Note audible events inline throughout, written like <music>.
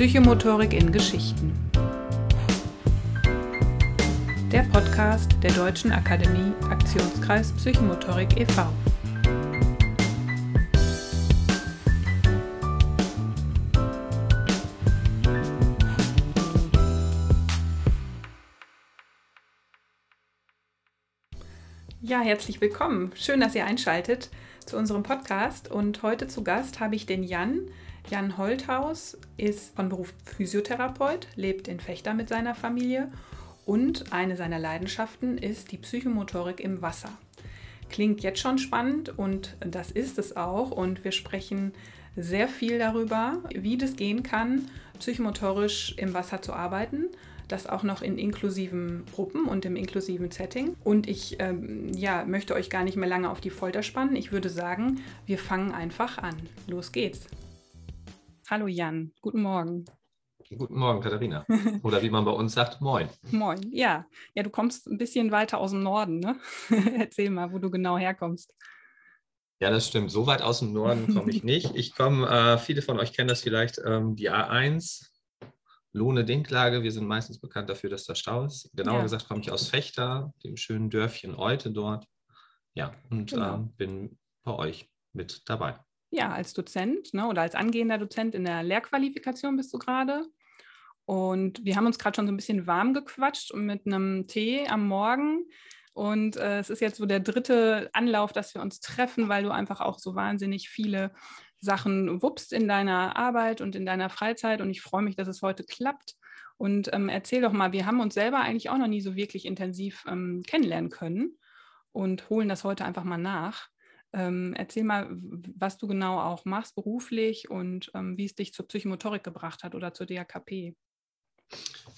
Psychomotorik in Geschichten. Der Podcast der Deutschen Akademie Aktionskreis Psychomotorik e.V. Ja, herzlich willkommen. Schön, dass ihr einschaltet zu unserem Podcast. Und heute zu Gast habe ich den Jan. Jan Holthaus ist von Beruf Physiotherapeut, lebt in Fechter mit seiner Familie und eine seiner Leidenschaften ist die Psychomotorik im Wasser. Klingt jetzt schon spannend und das ist es auch. Und wir sprechen sehr viel darüber, wie das gehen kann, psychomotorisch im Wasser zu arbeiten das auch noch in inklusiven Gruppen und im inklusiven Setting. Und ich ähm, ja, möchte euch gar nicht mehr lange auf die Folter spannen. Ich würde sagen, wir fangen einfach an. Los geht's. Hallo Jan, guten Morgen. Guten Morgen, Katharina. <laughs> Oder wie man bei uns sagt, moin. Moin, ja. Ja, du kommst ein bisschen weiter aus dem Norden, ne? <laughs> Erzähl mal, wo du genau herkommst. Ja, das stimmt. So weit aus dem Norden komme ich <laughs> nicht. Ich komme, äh, viele von euch kennen das vielleicht, ähm, die A1 Lohne-Dinklage. Wir sind meistens bekannt dafür, dass da Stau ist. Genauer ja. gesagt komme ich aus Fechter, dem schönen Dörfchen Eute dort. Ja, und genau. äh, bin bei euch mit dabei. Ja, als Dozent ne, oder als angehender Dozent in der Lehrqualifikation bist du gerade. Und wir haben uns gerade schon so ein bisschen warm gequatscht mit einem Tee am Morgen. Und äh, es ist jetzt so der dritte Anlauf, dass wir uns treffen, weil du einfach auch so wahnsinnig viele Sachen wuppst in deiner Arbeit und in deiner Freizeit. Und ich freue mich, dass es heute klappt. Und ähm, erzähl doch mal, wir haben uns selber eigentlich auch noch nie so wirklich intensiv ähm, kennenlernen können und holen das heute einfach mal nach. Ähm, erzähl mal, was du genau auch machst beruflich und ähm, wie es dich zur Psychomotorik gebracht hat oder zur DAKP.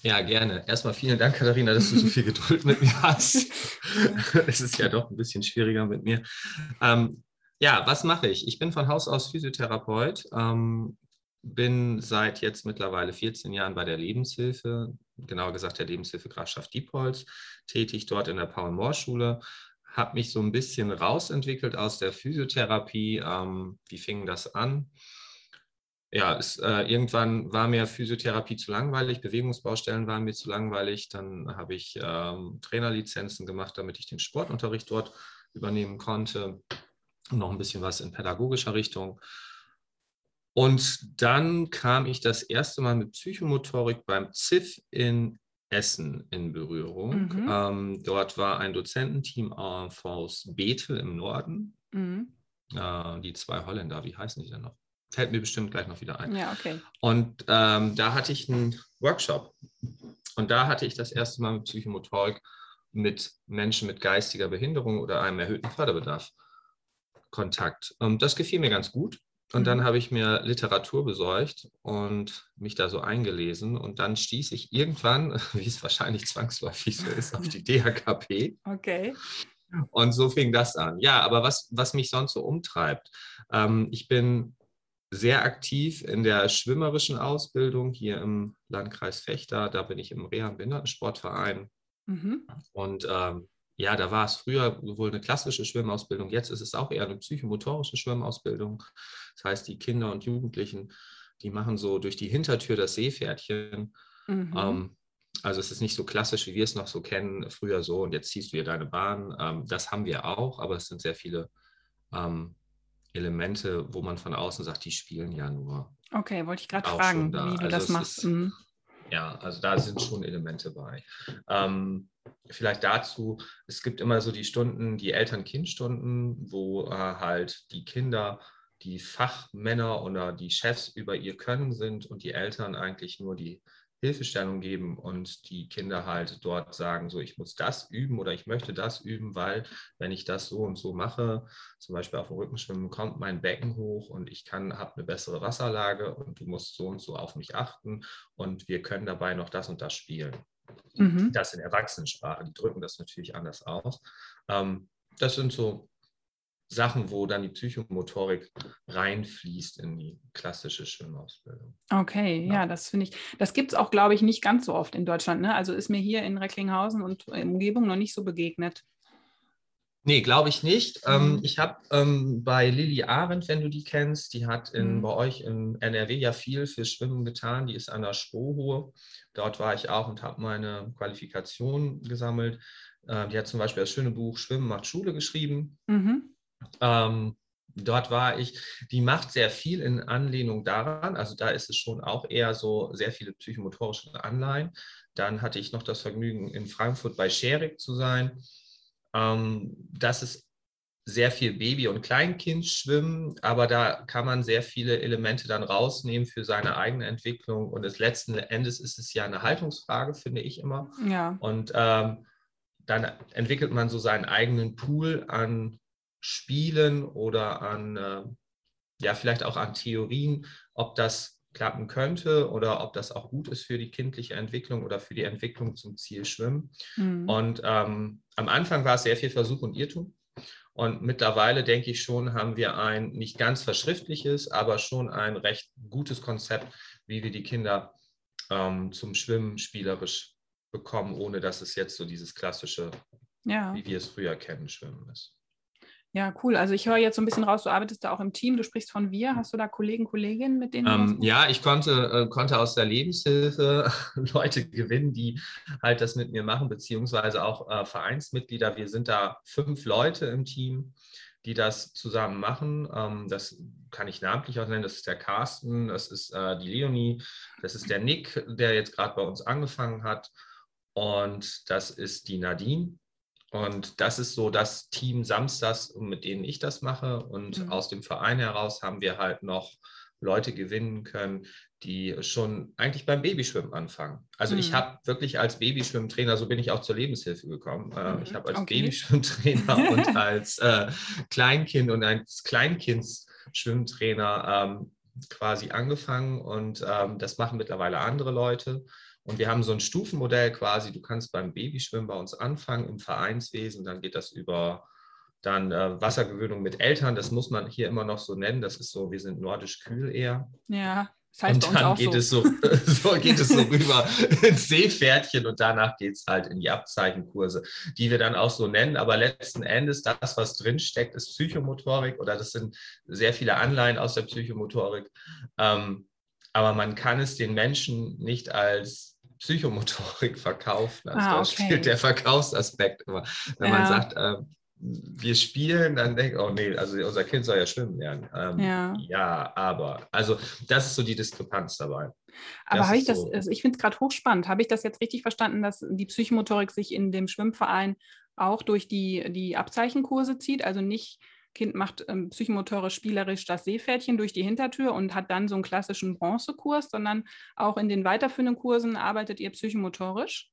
Ja, gerne. Erstmal vielen Dank, Katharina, dass du so viel <laughs> Geduld mit mir hast. es ist ja doch ein bisschen schwieriger mit mir. Ähm, ja, was mache ich? Ich bin von Haus aus Physiotherapeut, ähm, bin seit jetzt mittlerweile 14 Jahren bei der Lebenshilfe, genauer gesagt der Lebenshilfe Grafschaft Diepholz, tätig dort in der Paul-Mohr-Schule, habe mich so ein bisschen rausentwickelt aus der Physiotherapie. Ähm, wie fing das an? ja, es, äh, irgendwann war mir Physiotherapie zu langweilig, Bewegungsbaustellen waren mir zu langweilig. Dann habe ich ähm, Trainerlizenzen gemacht, damit ich den Sportunterricht dort übernehmen konnte noch ein bisschen was in pädagogischer Richtung. Und dann kam ich das erste Mal mit Psychomotorik beim ZIF in Essen in Berührung. Mhm. Ähm, dort war ein Dozententeam aus Bethel im Norden. Mhm. Äh, die zwei Holländer, wie heißen die denn noch? Fällt mir bestimmt gleich noch wieder ein. Ja, okay. Und ähm, da hatte ich einen Workshop. Und da hatte ich das erste Mal mit Psychomotorik mit Menschen mit geistiger Behinderung oder einem erhöhten Förderbedarf Kontakt. Und das gefiel mir ganz gut. Und dann mhm. habe ich mir Literatur besorgt und mich da so eingelesen. Und dann stieß ich irgendwann, <laughs> wie es wahrscheinlich zwangsläufig so ist, auf die <laughs> DHKP. Okay. Und so fing das an. Ja, aber was, was mich sonst so umtreibt, ähm, ich bin sehr aktiv in der schwimmerischen Ausbildung hier im Landkreis Fechter. Da bin ich im Reha-Behindertensportverein. Mhm. Und ähm, ja, da war es früher wohl eine klassische Schwimmausbildung, jetzt ist es auch eher eine psychomotorische Schwimmausbildung. Das heißt, die Kinder und Jugendlichen, die machen so durch die Hintertür das Seepferdchen. Mhm. Ähm, also es ist nicht so klassisch, wie wir es noch so kennen, früher so und jetzt ziehst du hier deine Bahn. Ähm, das haben wir auch, aber es sind sehr viele ähm, Elemente, wo man von außen sagt, die spielen ja nur. Okay, wollte ich gerade fragen, da. wie du also das machst. Ist, mhm. Ja, also da sind schon Elemente bei. Ähm, vielleicht dazu, es gibt immer so die Stunden, die Eltern-Kind-Stunden, wo äh, halt die Kinder die Fachmänner oder die Chefs über ihr Können sind und die Eltern eigentlich nur die Hilfestellung geben und die Kinder halt dort sagen, so ich muss das üben oder ich möchte das üben, weil wenn ich das so und so mache, zum Beispiel auf dem Rückenschwimmen, kommt mein Becken hoch und ich kann, habe eine bessere Wasserlage und du musst so und so auf mich achten und wir können dabei noch das und das spielen. Mhm. Das in Erwachsenensprache, die drücken das natürlich anders aus. Ähm, das sind so Sachen, wo dann die Psychomotorik reinfließt in die klassische Schwimmausbildung. Okay, ja, ja das finde ich, das gibt es auch, glaube ich, nicht ganz so oft in Deutschland. Ne? Also ist mir hier in Recklinghausen und Umgebung noch nicht so begegnet. Nee, glaube ich nicht. Mhm. Ähm, ich habe ähm, bei Lilly Arendt, wenn du die kennst, die hat in, Mhm. bei euch in NRW ja viel für Schwimmen getan. Die ist an der Strohhohe. Dort war ich auch und habe meine Qualifikation gesammelt. Äh, die hat zum Beispiel das schöne Buch Schwimmen macht Schule geschrieben. Mhm. Ähm, dort war ich, die macht sehr viel in Anlehnung daran. Also da ist es schon auch eher so sehr viele psychomotorische Anleihen. Dann hatte ich noch das Vergnügen, in Frankfurt bei Scherik zu sein. Ähm, das ist sehr viel Baby- und Kleinkindschwimmen, aber da kann man sehr viele Elemente dann rausnehmen für seine eigene Entwicklung. Und des letzten Endes ist es ja eine Haltungsfrage, finde ich immer. Ja. Und ähm, dann entwickelt man so seinen eigenen Pool an Spielen oder an, äh, ja, vielleicht auch an Theorien, ob das klappen könnte oder ob das auch gut ist für die kindliche Entwicklung oder für die Entwicklung zum Ziel Schwimmen. Mhm. Und ähm, am Anfang war es sehr viel Versuch und Irrtum. Und mittlerweile denke ich schon, haben wir ein nicht ganz verschriftliches, aber schon ein recht gutes Konzept, wie wir die Kinder ähm, zum Schwimmen spielerisch bekommen, ohne dass es jetzt so dieses klassische, ja. wie wir es früher kennen, Schwimmen ist. Ja, cool. Also ich höre jetzt so ein bisschen raus, du arbeitest da auch im Team, du sprichst von wir. Hast du da Kollegen, Kolleginnen, mit denen du Ähm, ja, ich konnte, äh, konnte aus der Lebenshilfe <laughs> Leute gewinnen, die halt das mit mir machen, beziehungsweise auch äh, Vereinsmitglieder. Wir sind da fünf Leute im Team, die das zusammen machen. Ähm, das kann ich namentlich auch nennen. Das ist der Carsten, das ist äh, die Leonie, das ist der Nick, der jetzt gerade bei uns angefangen hat. Und das ist die Nadine. Und das ist so das Team Samstags, mit denen ich das mache. Und Mhm. aus dem Verein heraus haben wir halt noch Leute gewinnen können, die schon eigentlich beim Babyschwimmen anfangen. Also ich Mhm. habe wirklich als Babyschwimmtrainer, so bin ich auch zur Lebenshilfe gekommen. Äh, Mhm, Ich habe als okay. Babyschwimmtrainer <laughs> und als äh, Kleinkind und als Kleinkindsschwimmtrainer ähm, quasi angefangen und ähm, das machen mittlerweile andere Leute. Und wir haben so ein Stufenmodell quasi. Du kannst beim Babyschwimmen bei uns anfangen im Vereinswesen, dann geht das über dann äh, Wassergewöhnung mit Eltern. Das muss man hier immer noch so nennen. Das ist so, wir sind nordisch kühl eher. Ja, das heißt und dann geht so. es so, <laughs> so geht es so rüber ins Seepferdchen und danach geht es halt in die Abzeichenkurse, die wir dann auch so nennen. Aber letzten Endes, das, was drinsteckt, ist Psychomotorik oder das sind sehr viele Anleihen aus der Psychomotorik. Ähm, aber man kann es den Menschen nicht als Psychomotorik verkaufen. Also Ah, da okay. spielt der Verkaufsaspekt immer. Wenn Ja. man sagt, äh, wir spielen, dann denkt, oh nee, also unser Kind soll ja schwimmen lernen. Ähm, Ja. ja, aber, also das ist so die Diskrepanz dabei. Aber habe ich das, so. also ich finde es gerade hochspannend. Habe ich das jetzt richtig verstanden, dass die Psychomotorik sich in dem Schwimmverein auch durch die, die Abzeichenkurse zieht? Also nicht Kind macht ähm, psychomotorisch spielerisch das Seepferdchen durch die Hintertür und hat dann so einen klassischen Bronzekurs, sondern auch in den weiterführenden Kursen arbeitet ihr psychomotorisch?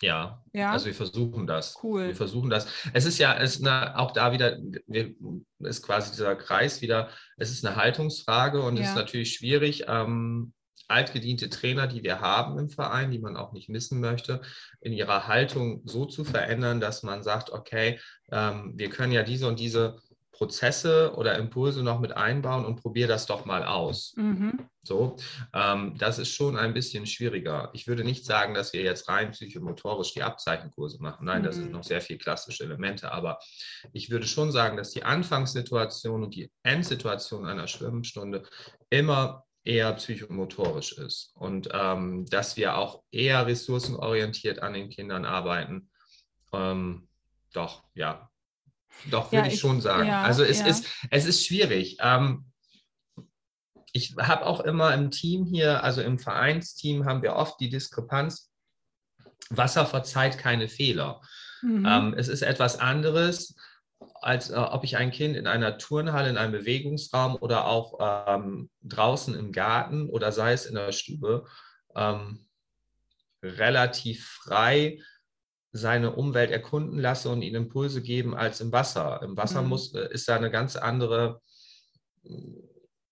Ja, Ja. also wir versuchen das. Cool. Wir versuchen das. Es ist ja, es ist eine, auch da wieder, wir, ist quasi dieser Kreis wieder, es ist eine Haltungsfrage und es Ja. ist natürlich schwierig, ähm, altgediente Trainer, die wir haben im Verein, die man auch nicht missen möchte, in ihrer Haltung so zu verändern, dass man sagt, okay, ähm, wir können ja diese und diese Prozesse oder Impulse noch mit einbauen und probier das doch mal aus. Mhm. So, ähm, das ist schon ein bisschen schwieriger. Ich würde nicht sagen, dass wir jetzt rein psychomotorisch die Abzeichenkurse machen. Nein, da sind Mhm. noch sehr viel klassische Elemente. Aber ich würde schon sagen, dass die Anfangssituation und die Endsituation einer Schwimmstunde immer eher psychomotorisch ist und ähm, dass wir auch eher ressourcenorientiert an den Kindern arbeiten. Ähm, doch, ja. Doch, Ja, würde ich, ich- schon sagen. ja, also es, ja. ist, es ist schwierig. Ähm, ich habe auch immer im Team hier, also im Vereinsteam, haben wir oft die Diskrepanz, Wasser verzeiht keine Fehler. Mhm. Ähm, es ist etwas anderes, als äh, ob ich ein Kind in einer Turnhalle, in einem Bewegungsraum oder auch ähm, draußen im Garten oder sei es in der Stube ähm, relativ frei seine Umwelt erkunden lasse und ihnen Impulse geben als im Wasser. Im Wasser Mhm. muss, äh, ist da eine ganz andere,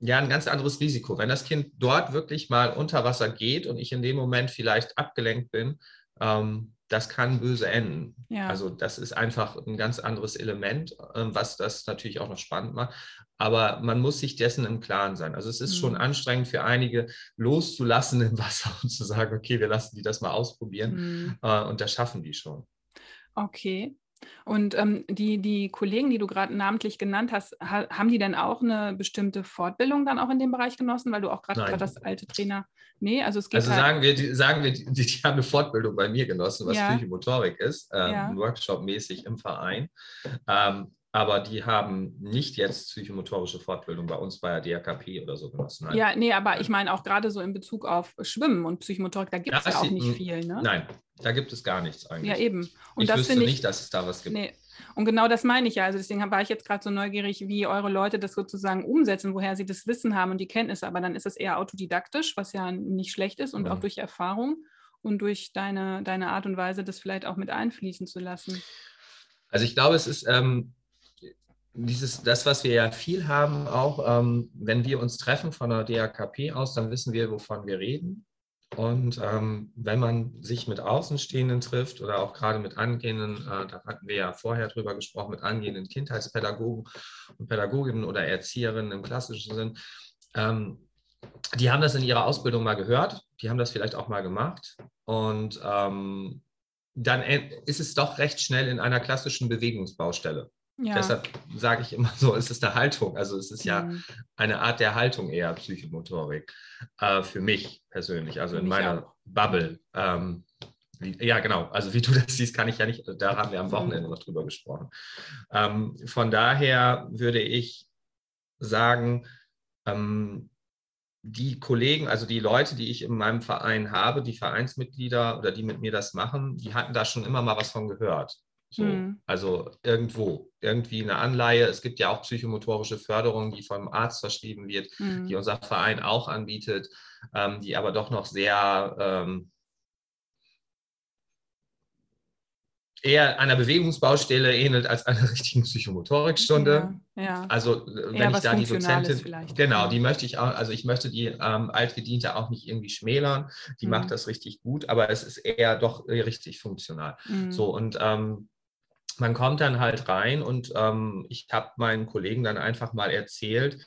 ja, ein ganz anderes Risiko. Wenn das Kind dort wirklich mal unter Wasser geht und ich in dem Moment vielleicht abgelenkt bin, ähm, das kann böse enden. ja. Also das ist einfach ein ganz anderes Element, ähm, was das natürlich auch noch spannend macht. Aber man muss sich dessen im Klaren sein. Also es ist schon Mhm. anstrengend für einige loszulassen im Wasser <laughs> und zu sagen, okay, wir lassen die das mal ausprobieren. Mhm. Äh, Und das schaffen die schon. Okay. Und ähm, die, die Kollegen, die du gerade namentlich genannt hast, ha haben die denn auch eine bestimmte Fortbildung dann auch in dem Bereich genossen, weil du auch gerade das alte Trainer. Nee, also es geht. Also halt sagen wir, die, sagen wir, die, die, haben eine Fortbildung bei mir genossen, was ja. Psychomotorik ist, ähm, ja. Workshop-mäßig im Verein. Ähm, aber die haben nicht jetzt psychomotorische Fortbildung bei uns bei der DRKP oder so genossen. Nein. Ja, nee, aber ich meine auch gerade so in Bezug auf Schwimmen und Psychomotorik, da gibt es ja, auch nicht viel. Ne? Nein, da gibt es gar nichts eigentlich. Ja, eben. Und ich das wüsste ich, nicht, dass es da was gibt. Nee. Und genau das meine ich ja. Also deswegen war ich jetzt gerade so neugierig, wie eure Leute das sozusagen umsetzen, woher sie das Wissen haben und die Kenntnisse. Aber dann ist es eher autodidaktisch, was ja nicht schlecht ist und mhm. auch durch Erfahrung und durch deine, deine Art und Weise, das vielleicht auch mit einfließen zu lassen. Also ich glaube, es ist ähm, dieses, das, was wir ja viel haben, auch ähm, wenn wir uns treffen von der DAKP aus, dann wissen wir, wovon wir reden. Und ähm, wenn man sich mit Außenstehenden trifft oder auch gerade mit angehenden, äh, da hatten wir ja vorher drüber gesprochen, mit angehenden Kindheitspädagogen und Pädagoginnen oder Erzieherinnen im klassischen Sinn, ähm, die haben das in ihrer Ausbildung mal gehört, die haben das vielleicht auch mal gemacht und ähm, dann ist es doch recht schnell in einer klassischen Bewegungsbaustelle. Ja. Deshalb sage ich immer <laughs> so, es ist eine Haltung. Also es ist ja mhm. eine Art der Haltung eher Psychomotorik äh, für mich persönlich, also für in meiner auch. Bubble. Ähm, wie, ja, genau. Also wie du das siehst, kann ich ja nicht, da haben wir am mhm. Wochenende noch drüber gesprochen. Ähm, von daher würde ich sagen, ähm, die Kollegen, also die Leute, die ich in meinem Verein habe, die Vereinsmitglieder oder die mit mir das machen, die hatten da schon immer mal was von gehört. So, mhm. Also irgendwo, irgendwie eine Anleihe. Es gibt ja auch psychomotorische Förderung, die vom Arzt verschrieben wird, mhm. die unser Verein auch anbietet, ähm, die aber doch noch sehr ähm, eher einer Bewegungsbaustelle ähnelt als einer <laughs> richtigen Psychomotorikstunde. Ja, ja. Also wenn eher ich da die Dozentin, genau, die möchte ich auch, also ich möchte die ähm, Altgediente auch nicht irgendwie schmälern. Die mhm. macht das richtig gut, aber es ist eher doch richtig funktional. Mhm. So und ähm, man kommt dann halt rein und ähm, ich habe meinen Kollegen dann einfach mal erzählt,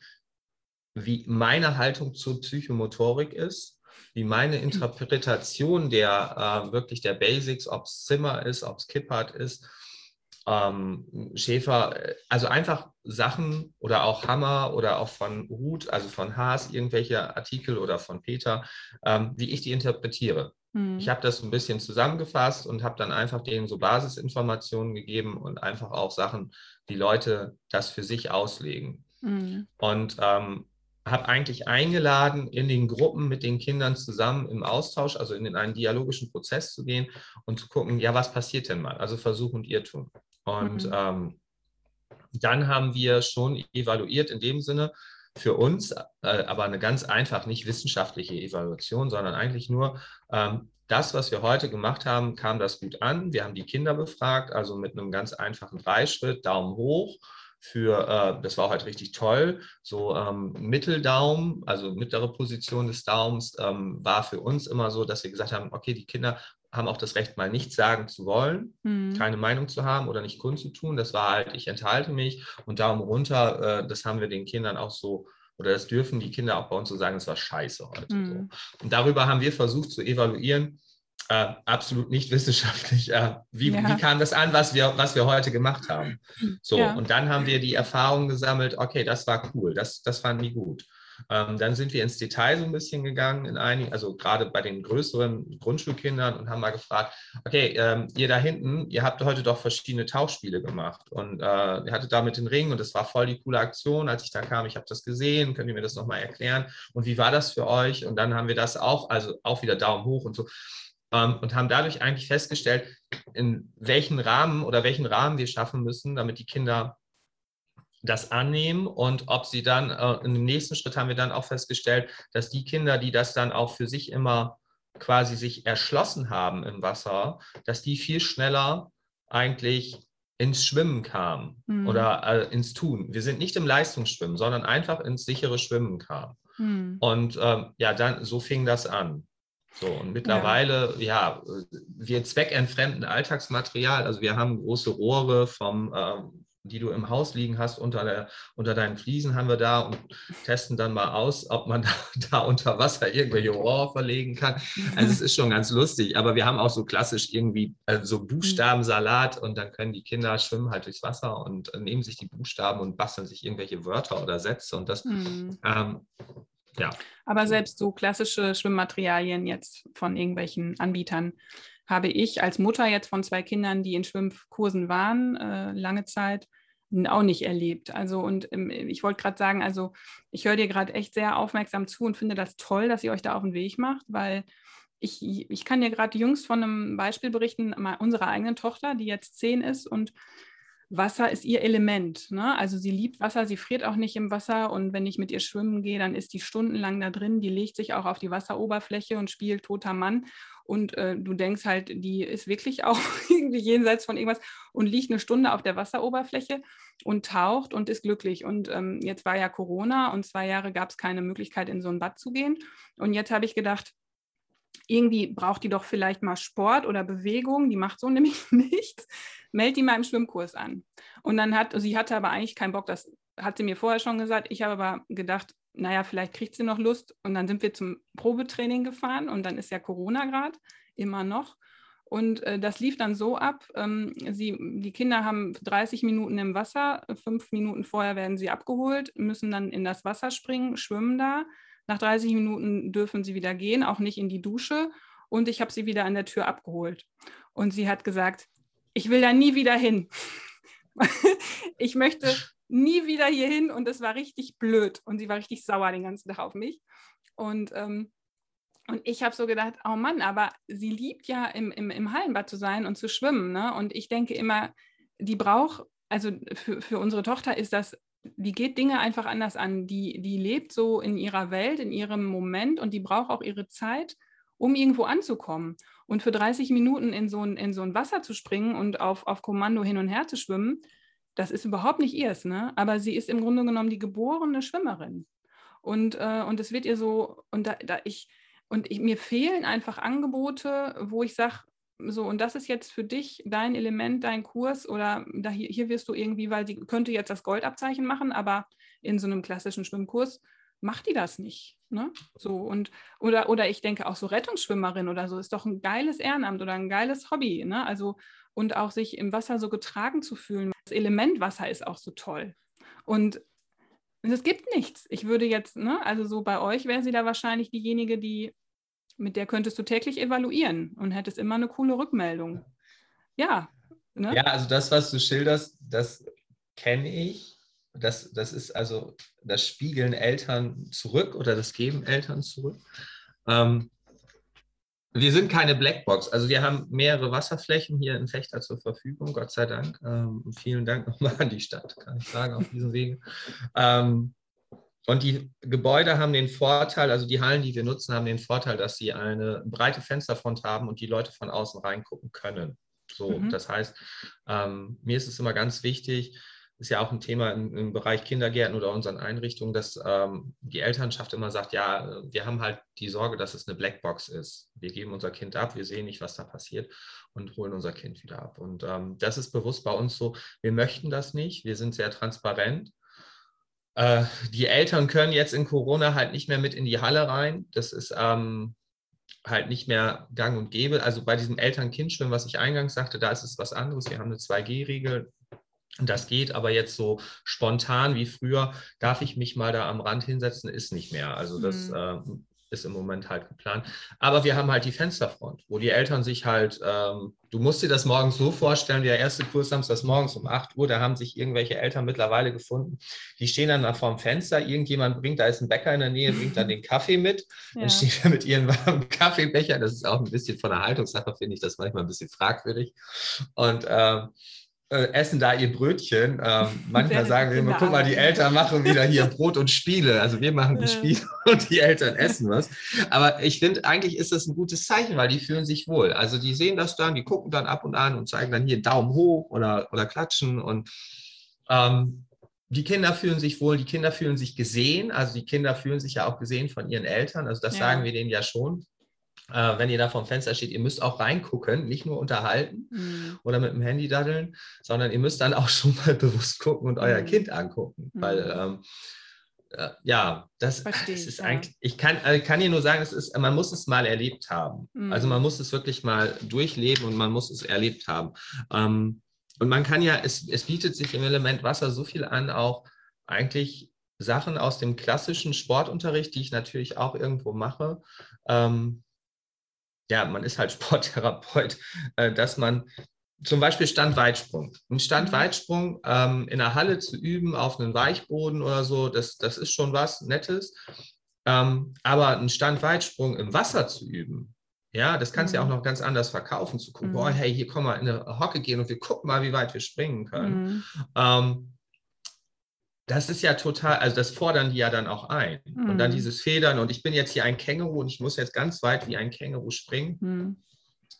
wie meine Haltung zur Psychomotorik ist, wie meine Interpretation der äh, wirklich der Basics, ob es Zimmer ist, ob es Kippert ist, ähm, Schäfer, also einfach Sachen oder auch Hammer oder auch von Hut, also von Haas, irgendwelche Artikel oder von Peter, ähm, wie ich die interpretiere. Mhm. Ich habe das ein bisschen zusammengefasst und habe dann einfach denen so Basisinformationen gegeben und einfach auch Sachen, die Leute das für sich auslegen. Mhm. Und ähm, habe eigentlich eingeladen, in den Gruppen mit den Kindern zusammen im Austausch, also in einen dialogischen Prozess zu gehen und zu gucken, ja, was passiert denn mal? Also Versuch und Irrtum. Und mhm. ähm, dann haben wir schon evaluiert in dem Sinne, für uns, äh, aber eine ganz einfach, nicht wissenschaftliche Evaluation, sondern eigentlich nur ähm, das, was wir heute gemacht haben, kam das gut an. Wir haben die Kinder befragt, also mit einem ganz einfachen Dreischritt, Daumen hoch. Für, äh, das war halt richtig toll. So ähm, Mitteldaumen, also mittlere Position des Daumens, ähm, war für uns immer so, dass wir gesagt haben, okay, die Kinder haben auch das Recht, mal nichts sagen zu wollen, mhm. keine Meinung zu haben oder nicht kundzutun. Das war halt, ich enthalte mich und Daumen runter, äh, das haben wir den Kindern auch so, oder das dürfen die Kinder auch bei uns so sagen, es war scheiße heute. Mhm. So. Und darüber haben wir versucht zu evaluieren, äh, absolut nicht <laughs> wissenschaftlich. Äh, wie, ja. wie, kam das an, was wir, was wir heute gemacht haben? So, ja. und dann haben wir die Erfahrung gesammelt, okay, das war cool, das, das fanden die gut. Ähm, dann sind wir ins Detail so ein bisschen gegangen, in einigen, also gerade bei den größeren Grundschulkindern und haben mal gefragt, okay, ähm, ihr da hinten, ihr habt heute doch verschiedene Tauchspiele gemacht und äh, ihr hattet da mit den Ringen und das war voll die coole Aktion, als ich da kam, ich habe das gesehen, könnt ihr mir das nochmal erklären und wie war das für euch? Und dann haben wir das auch, also auch wieder Daumen hoch und so ähm, und haben dadurch eigentlich festgestellt, in welchen Rahmen oder welchen Rahmen wir schaffen müssen, damit die Kinder das annehmen und ob sie dann, äh, dem nächsten Schritt haben wir dann auch festgestellt, dass die Kinder, die das dann auch für sich immer quasi sich erschlossen haben im Wasser, dass die viel schneller eigentlich ins Schwimmen kamen mhm. oder äh, ins Tun. Wir sind nicht im Leistungsschwimmen, sondern einfach ins sichere Schwimmen kamen. Mhm. Und ähm, ja, dann so fing das an. So, und mittlerweile, ja, ja wir zweckentfremden Alltagsmaterial. Also wir haben große Rohre vom, ähm, die du im Haus liegen hast, unter, der, unter deinen Fliesen haben wir da und testen dann mal aus, ob man <laughs> da, da unter Wasser irgendwelche Rohre verlegen kann. Also es ist schon ganz lustig, aber wir haben auch so klassisch irgendwie also so Buchstabensalat und dann können die Kinder schwimmen halt durchs Wasser und nehmen sich die Buchstaben und basteln sich irgendwelche Wörter oder Sätze und das, mhm. ähm, ja. Aber selbst so klassische Schwimmmaterialien jetzt von irgendwelchen Anbietern habe ich als Mutter jetzt von zwei Kindern, die in Schwimmkursen waren, äh, lange Zeit, auch nicht erlebt. Also und ähm, ich wollte gerade sagen, also ich höre dir gerade echt sehr aufmerksam zu und finde das toll, dass ihr euch da auf den Weg macht, weil ich, ich kann dir gerade jüngst von einem Beispiel berichten, unserer eigenen Tochter, die jetzt zehn ist und Wasser ist ihr Element. Ne? Also sie liebt Wasser, sie friert auch nicht im Wasser und wenn ich mit ihr schwimmen gehe, dann ist die stundenlang da drin, die legt sich auch auf die Wasseroberfläche und spielt toter Mann und äh, du denkst halt, die ist wirklich auch <laughs> irgendwie jenseits von irgendwas und liegt eine Stunde auf der Wasseroberfläche und taucht und ist glücklich. Und ähm, jetzt war ja Corona und zwei Jahre gab es keine Möglichkeit, in so ein Bad zu gehen. Und jetzt habe ich gedacht, irgendwie braucht die doch vielleicht mal Sport oder Bewegung, die macht so <laughs> nämlich nichts. Meld die mal im Schwimmkurs an. Und dann hat, sie hatte aber eigentlich keinen Bock, das hat sie mir vorher schon gesagt. Ich habe aber gedacht, naja, vielleicht kriegt sie noch Lust. Und dann sind wir zum Probetraining gefahren und dann ist ja Corona gerade, immer noch. Und äh, das lief dann so ab, ähm, sie, die Kinder haben 30 Minuten im Wasser, fünf Minuten vorher werden sie abgeholt, müssen dann in das Wasser springen, schwimmen da. Nach 30 Minuten dürfen sie wieder gehen, auch nicht in die Dusche. Und ich habe sie wieder an der Tür abgeholt. Und sie hat gesagt, ich will da nie wieder hin. <laughs> ich möchte nie wieder hier hin und es war richtig blöd und sie war richtig sauer den ganzen Tag auf mich. Und, ähm, und ich habe so gedacht, oh Mann, aber sie liebt ja im, im, im Hallenbad zu sein und zu schwimmen. Ne? Und ich denke immer, die braucht, also für, für unsere Tochter ist das, die geht Dinge einfach anders an. Die, die lebt so in ihrer Welt, in ihrem Moment und die braucht auch ihre Zeit, um irgendwo anzukommen. Und für 30 Minuten in so ein, in so ein Wasser zu springen und auf, auf Kommando hin und her zu schwimmen, das ist überhaupt nicht ihrs, ne? aber sie ist im Grunde genommen die geborene Schwimmerin. Und, äh, und es wird ihr so, und da, da ich, und ich, mir fehlen einfach Angebote, wo ich sage, so, und das ist jetzt für dich dein Element, dein Kurs, oder da hier, hier wirst du irgendwie, weil sie könnte jetzt das Goldabzeichen machen, aber in so einem klassischen Schwimmkurs macht die das nicht. Ne? So, und, oder, oder ich denke auch so Rettungsschwimmerin oder so ist doch ein geiles Ehrenamt oder ein geiles Hobby. Ne? Also, und auch sich im Wasser so getragen zu fühlen. Das Element Wasser ist auch so toll. Und es gibt nichts. Ich würde jetzt, ne, also so bei euch wäre sie da wahrscheinlich diejenige, die, mit der könntest du täglich evaluieren und hättest immer eine coole Rückmeldung. Ja. Ne? Ja, also das, was du schilderst, das kenne ich. Das, das ist also, das spiegeln Eltern zurück oder das geben Eltern zurück. Ähm, wir sind keine Blackbox. Also wir haben mehrere Wasserflächen hier in Fechter zur Verfügung, Gott sei Dank. Ähm, vielen Dank nochmal an die Stadt, kann ich sagen, auf diesem Wege. Ähm, und die Gebäude haben den Vorteil, also die Hallen, die wir nutzen, haben den Vorteil, dass sie eine breite Fensterfront haben und die Leute von außen reingucken können. So, mhm. das heißt, ähm, mir ist es immer ganz wichtig, ist ja auch ein Thema im, im Bereich Kindergärten oder unseren Einrichtungen, dass ähm, die Elternschaft immer sagt, ja, wir haben halt die Sorge, dass es eine Blackbox ist. Wir geben unser Kind ab, wir sehen nicht, was da passiert und holen unser Kind wieder ab. Und ähm, das ist bewusst bei uns so, wir möchten das nicht, wir sind sehr transparent. Äh, die Eltern können jetzt in Corona halt nicht mehr mit in die Halle rein. Das ist ähm, halt nicht mehr gang und gäbe. Also bei diesem Eltern-Kind-Schwimmen, was ich eingangs sagte, da ist es was anderes. Wir haben eine 2G-Regel, das geht aber jetzt so spontan wie früher, darf ich mich mal da am Rand hinsetzen, ist nicht mehr. Also das mhm. äh, ist im Moment halt geplant. Aber wir haben halt die Fensterfront, wo die Eltern sich halt, ähm, du musst dir das morgens so vorstellen, der erste Kurs samstags morgens um 8 Uhr, da haben sich irgendwelche Eltern mittlerweile gefunden, die stehen dann da vorm Fenster, irgendjemand bringt, da ist ein Bäcker in der Nähe, bringt dann <laughs> den Kaffee mit, ja. dann stehen wir mit ihren warmen Kaffeebecher, das ist auch ein bisschen von der Haltungssache, finde ich das manchmal ein bisschen fragwürdig. Und ähm, äh, essen da ihr Brötchen. Ähm, <laughs> manchmal sagen wir immer, guck mal, die Eltern machen wieder hier <laughs> Brot und Spiele. Also wir machen die Spiele <laughs> und die Eltern essen was. Aber ich finde, eigentlich ist das ein gutes Zeichen, weil die fühlen sich wohl. Also die sehen das dann, die gucken dann ab und an und zeigen dann hier Daumen hoch oder, oder klatschen. Und ähm, die Kinder fühlen sich wohl, die Kinder fühlen sich gesehen. Also die Kinder fühlen sich ja auch gesehen von ihren Eltern. Also das ja. sagen wir denen ja schon. Äh, wenn ihr da vorm Fenster steht, ihr müsst auch reingucken, nicht nur unterhalten mhm. oder mit dem Handy daddeln, sondern ihr müsst dann <laughs> auch schon mal bewusst gucken und euer mhm. Kind angucken. Mhm. Weil ähm, äh, ja, das, Verstehe, das ist ja. eigentlich, ich kann, also kann dir nur sagen, es ist, man muss es mal erlebt haben. Also man mhm. muss es wirklich mal durchleben und man muss es erlebt haben. Ähm, und man kann ja, es, es bietet sich im Element Wasser so viel an, auch eigentlich Sachen aus dem klassischen Sportunterricht, die ich natürlich auch irgendwo mache. Ähm, ja, man ist halt <laughs> Sporttherapeut, äh, dass man zum Beispiel Standweitsprung. Ein Standweitsprung ähm, in der Halle zu üben auf einem Weichboden oder so, das, das ist schon was Nettes. Ähm, aber ein Standweitsprung im Wasser zu üben, ja, das kannst du mhm. ja auch noch ganz anders verkaufen, zu gucken, mhm. boah, hey, hier komm mal in eine Hocke gehen und wir gucken mal, wie weit wir springen können. Mhm. Ähm, das ist ja total, also das fordern die ja dann auch ein. Und dann mhm. dieses Federn und ich bin jetzt hier ein Känguru und ich muss jetzt ganz weit wie ein Känguru springen. Mhm.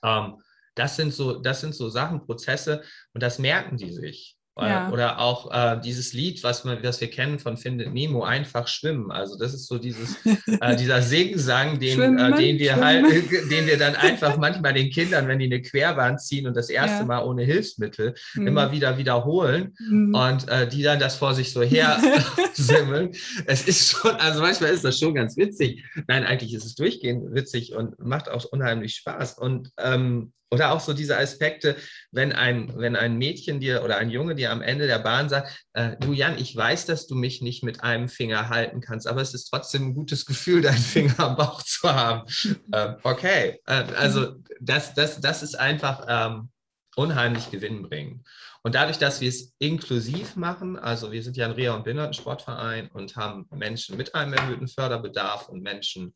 Ähm, das sind so, das sind so Sachen, Prozesse und das merken die sich. Ja. Oder auch äh, dieses Lied, was, wir, was wir kennen von Findet Nemo, einfach schwimmen. Also das ist so dieses, äh, <laughs> dieser Segensang, den, äh, den, wir halt, <laughs> den wir dann einfach manchmal den Kindern, wenn die eine Querbahn ziehen und das erste ja. Mal ohne Hilfsmittel, mhm. immer wieder wiederholen mhm. und äh, die dann das vor sich so her <laughs> simmeln. Es ist schon, also manchmal ist das schon ganz witzig. Nein, eigentlich ist es durchgehend witzig und macht auch unheimlich Spaß. Und ähm, oder auch so diese Aspekte, wenn ein, wenn ein Mädchen dir oder ein Junge dir am Ende der Bahn sagt, äh, du Jan, ich weiß, dass du mich nicht mit einem Finger halten kannst, aber es ist trotzdem ein gutes Gefühl, <laughs> deinen Finger am Bauch zu haben. <laughs> äh, okay, äh, also das, das, das ist einfach ähm, unheimlich gewinnbringend. Und dadurch, dass wir es inklusiv machen, also wir sind ja ein Reha- und Behindertensportverein und haben Menschen mit einem erhöhten Förderbedarf und Menschen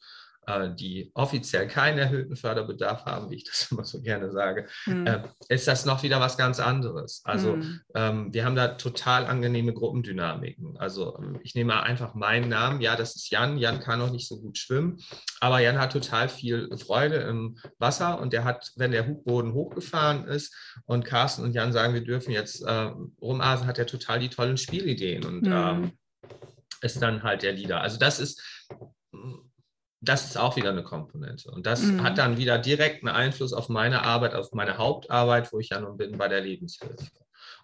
die offiziell keinen erhöhten Förderbedarf haben, wie ich das <laughs> immer so gerne sage, mhm. ist das noch wieder was ganz anderes. Also mhm. ähm, wir haben da total angenehme Gruppendynamiken. Also ähm, ich nehme einfach meinen Namen, ja, das ist Jan. Jan kann noch nicht so gut schwimmen, aber Jan hat total viel Freude im Wasser und der hat, wenn der Hubboden hochgefahren ist und Carsten und Jan sagen, wir dürfen jetzt äh, rumasen, hat er total die tollen Spielideen und mhm. ähm, ist dann halt der Leader. Also das ist das ist auch wieder eine Komponente. Und das mhm. hat dann wieder direkten Einfluss auf meine Arbeit, auf meine Hauptarbeit, wo ich ja nun bin bei der Lebenshilfe,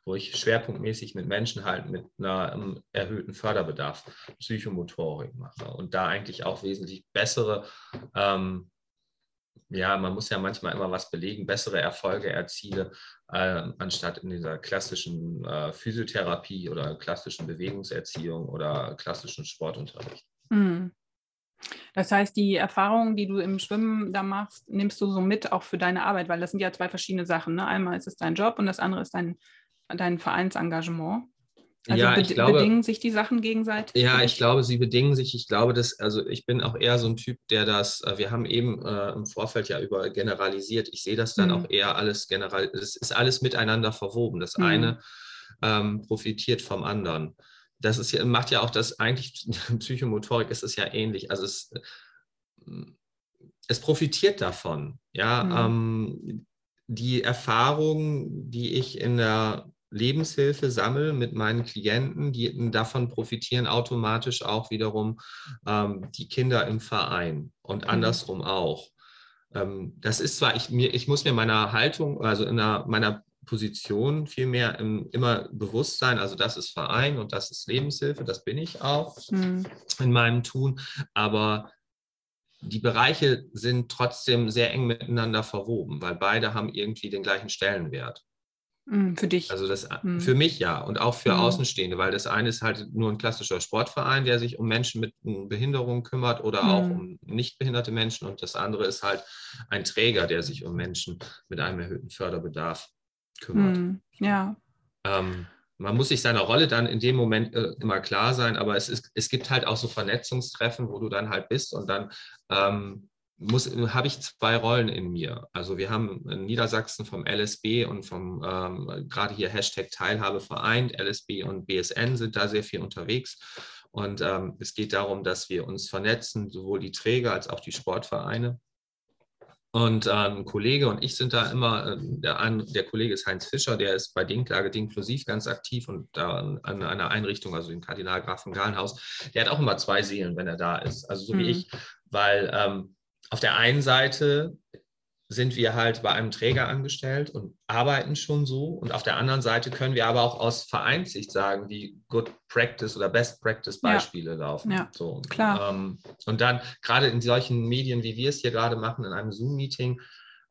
wo ich schwerpunktmäßig mit Menschen halt mit einem erhöhten Förderbedarf Psychomotorik mache und da eigentlich auch wesentlich bessere, ähm, ja, man muss ja manchmal immer was belegen, bessere Erfolge erziele, äh, anstatt in dieser klassischen äh, Physiotherapie oder klassischen Bewegungserziehung oder klassischen Sportunterricht. Mhm. Das heißt, die Erfahrungen, die du im Schwimmen da machst, nimmst du so mit auch für deine Arbeit, weil das sind ja zwei verschiedene Sachen. Ne? Einmal ist es dein Job und das andere ist dein, dein Vereinsengagement. Also ja, ich be glaube, bedingen sich die Sachen gegenseitig? Ja, ich glaube, sie bedingen sich. Ich glaube, dass, also ich bin auch eher so ein Typ, der das, äh, wir haben eben äh, im Vorfeld ja über generalisiert. Ich sehe das dann mhm. auch eher alles general, es ist alles miteinander verwoben. Das mhm. eine ähm, profitiert vom anderen das ist ja, macht ja auch das eigentlich, <laughs> Psychomotorik ist es ja ähnlich. Also es, es profitiert davon. Ja, mhm. ähm, die Erfahrungen, die ich in der Lebenshilfe sammle mit meinen Klienten, die davon profitieren automatisch auch wiederum ähm, die Kinder im Verein und mhm. andersrum auch. Ähm, das ist zwar, ich, mir, ich muss mir meiner Haltung, also in der, meiner Position vielmehr im, immer bewusst sein, also das ist Verein und das ist Lebenshilfe, das bin ich auch mhm. in meinem Tun, aber die Bereiche sind trotzdem sehr eng miteinander verwoben, weil beide haben irgendwie den gleichen Stellenwert. Mhm, für dich. Also das mhm. für mich ja und auch für mhm. Außenstehende, weil das eine ist halt nur ein klassischer Sportverein, der sich um Menschen mit Behinderung kümmert oder auch mhm. um nicht behinderte Menschen und das andere ist halt ein Träger, der sich um Menschen mit einem erhöhten Förderbedarf kümmert. Mm, ja. Ähm, man muss sich seiner Rolle dann in dem Moment äh, immer klar sein, aber es, ist, es gibt halt auch so Vernetzungstreffen, wo du dann halt bist und dann ähm, habe ich zwei Rollen in mir. Also wir haben in Niedersachsen vom LSB und vom ähm, gerade hier Hashtag Teilhabe vereint, LSB und BSN sind da sehr viel unterwegs. Und ähm, es geht darum, dass wir uns vernetzen, sowohl die Träger als auch die Sportvereine. Und äh, ein Kollege und ich sind da immer, äh, der, der, Kollege ist Heinz Fischer, der ist bei Dinklage inklusiv ganz aktiv und da an, einer Einrichtung, also Graf von Galenhaus, der hat auch immer zwei Seelen, wenn er da ist, also so mhm. wie ich, weil ähm, auf der einen Seite sind wir halt bei einem Träger angestellt und arbeiten schon so. Und auf der anderen Seite können wir aber auch aus Vereinssicht sagen, wie Good Practice oder Best Practice Beispiele ja. laufen. Ja, so. klar. Ähm, und dann gerade in solchen Medien, wie wir es hier gerade machen, in einem Zoom-Meeting,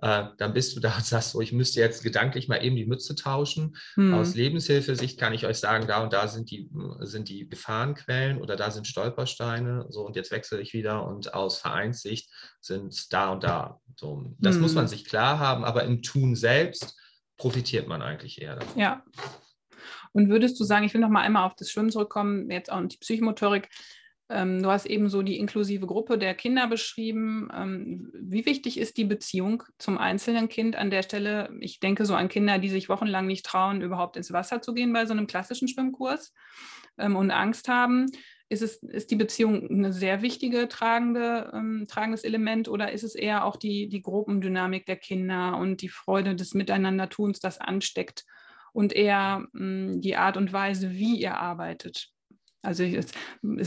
äh, dann bist du da und sagst so, ich müsste jetzt gedanklich mal eben die Mütze tauschen. Hm. Aus Lebenshilfesicht kann ich euch sagen, da und da sind die, sind die Gefahrenquellen oder da sind Stolpersteine. So, und jetzt wechsle ich wieder und aus Vereinssicht sind da und da. So, das hm. muss man sich klar haben, aber im Tun selbst profitiert man eigentlich eher davon. Ja. Und würdest du sagen, ich will noch mal einmal auf das Schwimmen zurückkommen, jetzt auch die Psychomotorik, ähm, du hast eben so die inklusive Gruppe der Kinder beschrieben. Ähm, wie wichtig ist die Beziehung zum einzelnen Kind an der Stelle? Ich denke so an Kinder, die sich wochenlang nicht trauen, überhaupt ins Wasser zu gehen bei so einem klassischen Schwimmkurs ähm, und Angst haben. Ist, es, ist die Beziehung ein sehr wichtige, tragende, ähm, tragendes Element oder ist es eher auch die, die Gruppendynamik der Kinder und die Freude des Miteinandertuns, das ansteckt und eher mh, die Art und Weise, wie ihr arbeitet? Also es,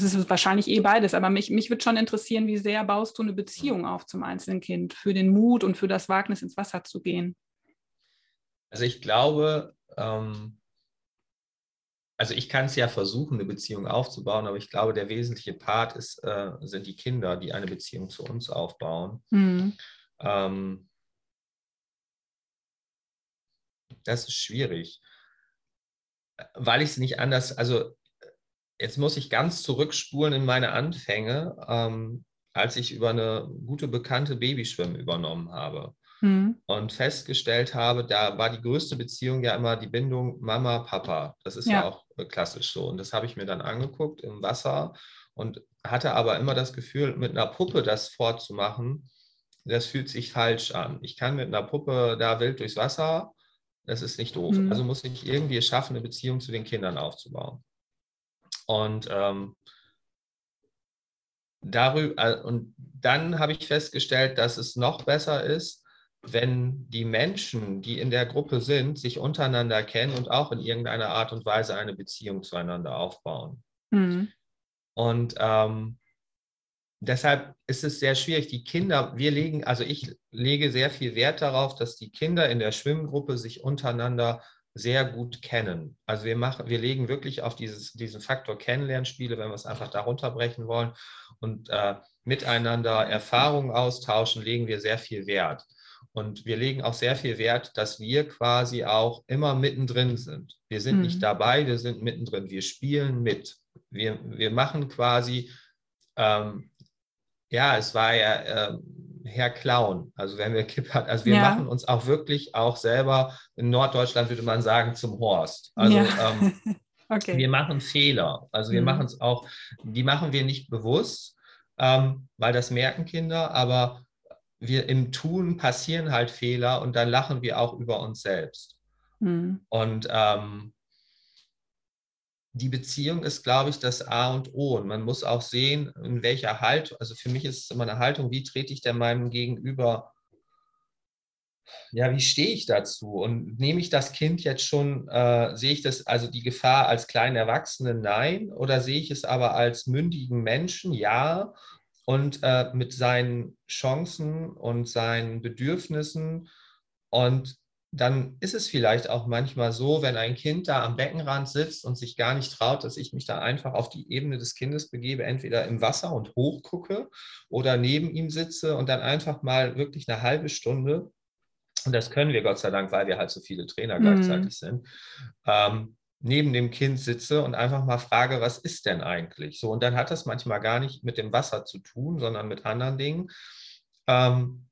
ist wahrscheinlich eh beides, aber mich, mich würde schon interessieren, wie sehr baust du eine Beziehung auf zum einzelnen Kind für den Mut und für das Wagnis ins Wasser zu gehen? Also ich glaube, ähm, also ich kann es ja versuchen, eine Beziehung aufzubauen, aber ich glaube, der wesentliche Part ist, äh, sind die Kinder, die eine Beziehung zu uns aufbauen. Mhm. Ähm, das ist schwierig, weil ich es nicht anders, also Jetzt muss ich ganz zurückspulen in meine Anfänge, ähm, als ich über eine gute bekannte Babyschwimmen übernommen habe mhm. und festgestellt habe, da war die größte Beziehung ja immer die Bindung Mama, Papa. Das ist ja, ja auch äh, klassisch so. Und das habe ich mir dann angeguckt im Wasser und hatte aber immer das Gefühl, mit einer Puppe das fortzumachen, das fühlt sich falsch an. Ich kann mit einer Puppe da wild durchs Wasser, das ist nicht doof. Mhm. Also muss ich irgendwie es schaffen, eine Beziehung zu den Kindern aufzubauen. Und ähm, darüber, äh, und dann habe ich festgestellt, dass es noch besser ist, wenn die Menschen, die in der Gruppe sind, sich untereinander kennen und auch in irgendeiner Art und Weise eine Beziehung zueinander aufbauen. Mhm. Und ähm, deshalb ist es sehr schwierig. Die Kinder, wir legen, also ich lege sehr viel Wert darauf, dass die Kinder in der Schwimmgruppe sich untereinander sehr gut kennen. Also wir machen, wir legen wirklich auf dieses, diesen Faktor Kennenlernspiele, wenn wir es einfach darunter brechen wollen und äh, miteinander Erfahrungen austauschen, legen wir sehr viel Wert. Und wir legen auch sehr viel Wert, dass wir quasi auch immer mittendrin sind. Wir sind mhm. nicht dabei, wir sind mittendrin. Wir spielen mit. Wir, wir machen quasi, ähm, ja, es war ja, äh, Herr Clown. Also wenn wir Kippert, also wir ja. machen uns auch wirklich auch selber, in Norddeutschland würde man sagen, zum Horst. Also ja. ähm, <laughs> okay. wir machen Fehler. Also wir mhm. machen es auch, die machen wir nicht bewusst, ähm, weil das merken Kinder, aber wir im Tun passieren halt Fehler und dann lachen wir auch über uns selbst. Mhm. Und ähm, die Beziehung ist, glaube ich, das A und O. Und man muss auch sehen, in welcher Haltung, also für mich ist es immer eine Haltung, wie trete ich denn meinem Gegenüber, ja, wie stehe ich dazu? Und nehme ich das Kind jetzt schon, äh, sehe ich das, also die Gefahr als kleinen Erwachsenen, nein? Oder sehe ich es aber als mündigen Menschen, ja? Und äh, mit seinen Chancen und seinen Bedürfnissen und dann ist es vielleicht auch manchmal so, wenn ein Kind da am Beckenrand sitzt und sich gar nicht traut, dass ich mich da einfach auf die Ebene des Kindes begebe, entweder im Wasser und hochgucke oder neben ihm sitze und dann einfach mal wirklich eine halbe Stunde, und das können wir Gott sei Dank, weil wir halt so viele Trainer mhm. gleichzeitig sind, ähm, neben dem Kind sitze und einfach mal frage, was ist denn eigentlich? So, und dann hat das manchmal gar nicht mit dem Wasser zu tun, sondern mit anderen Dingen. Ähm,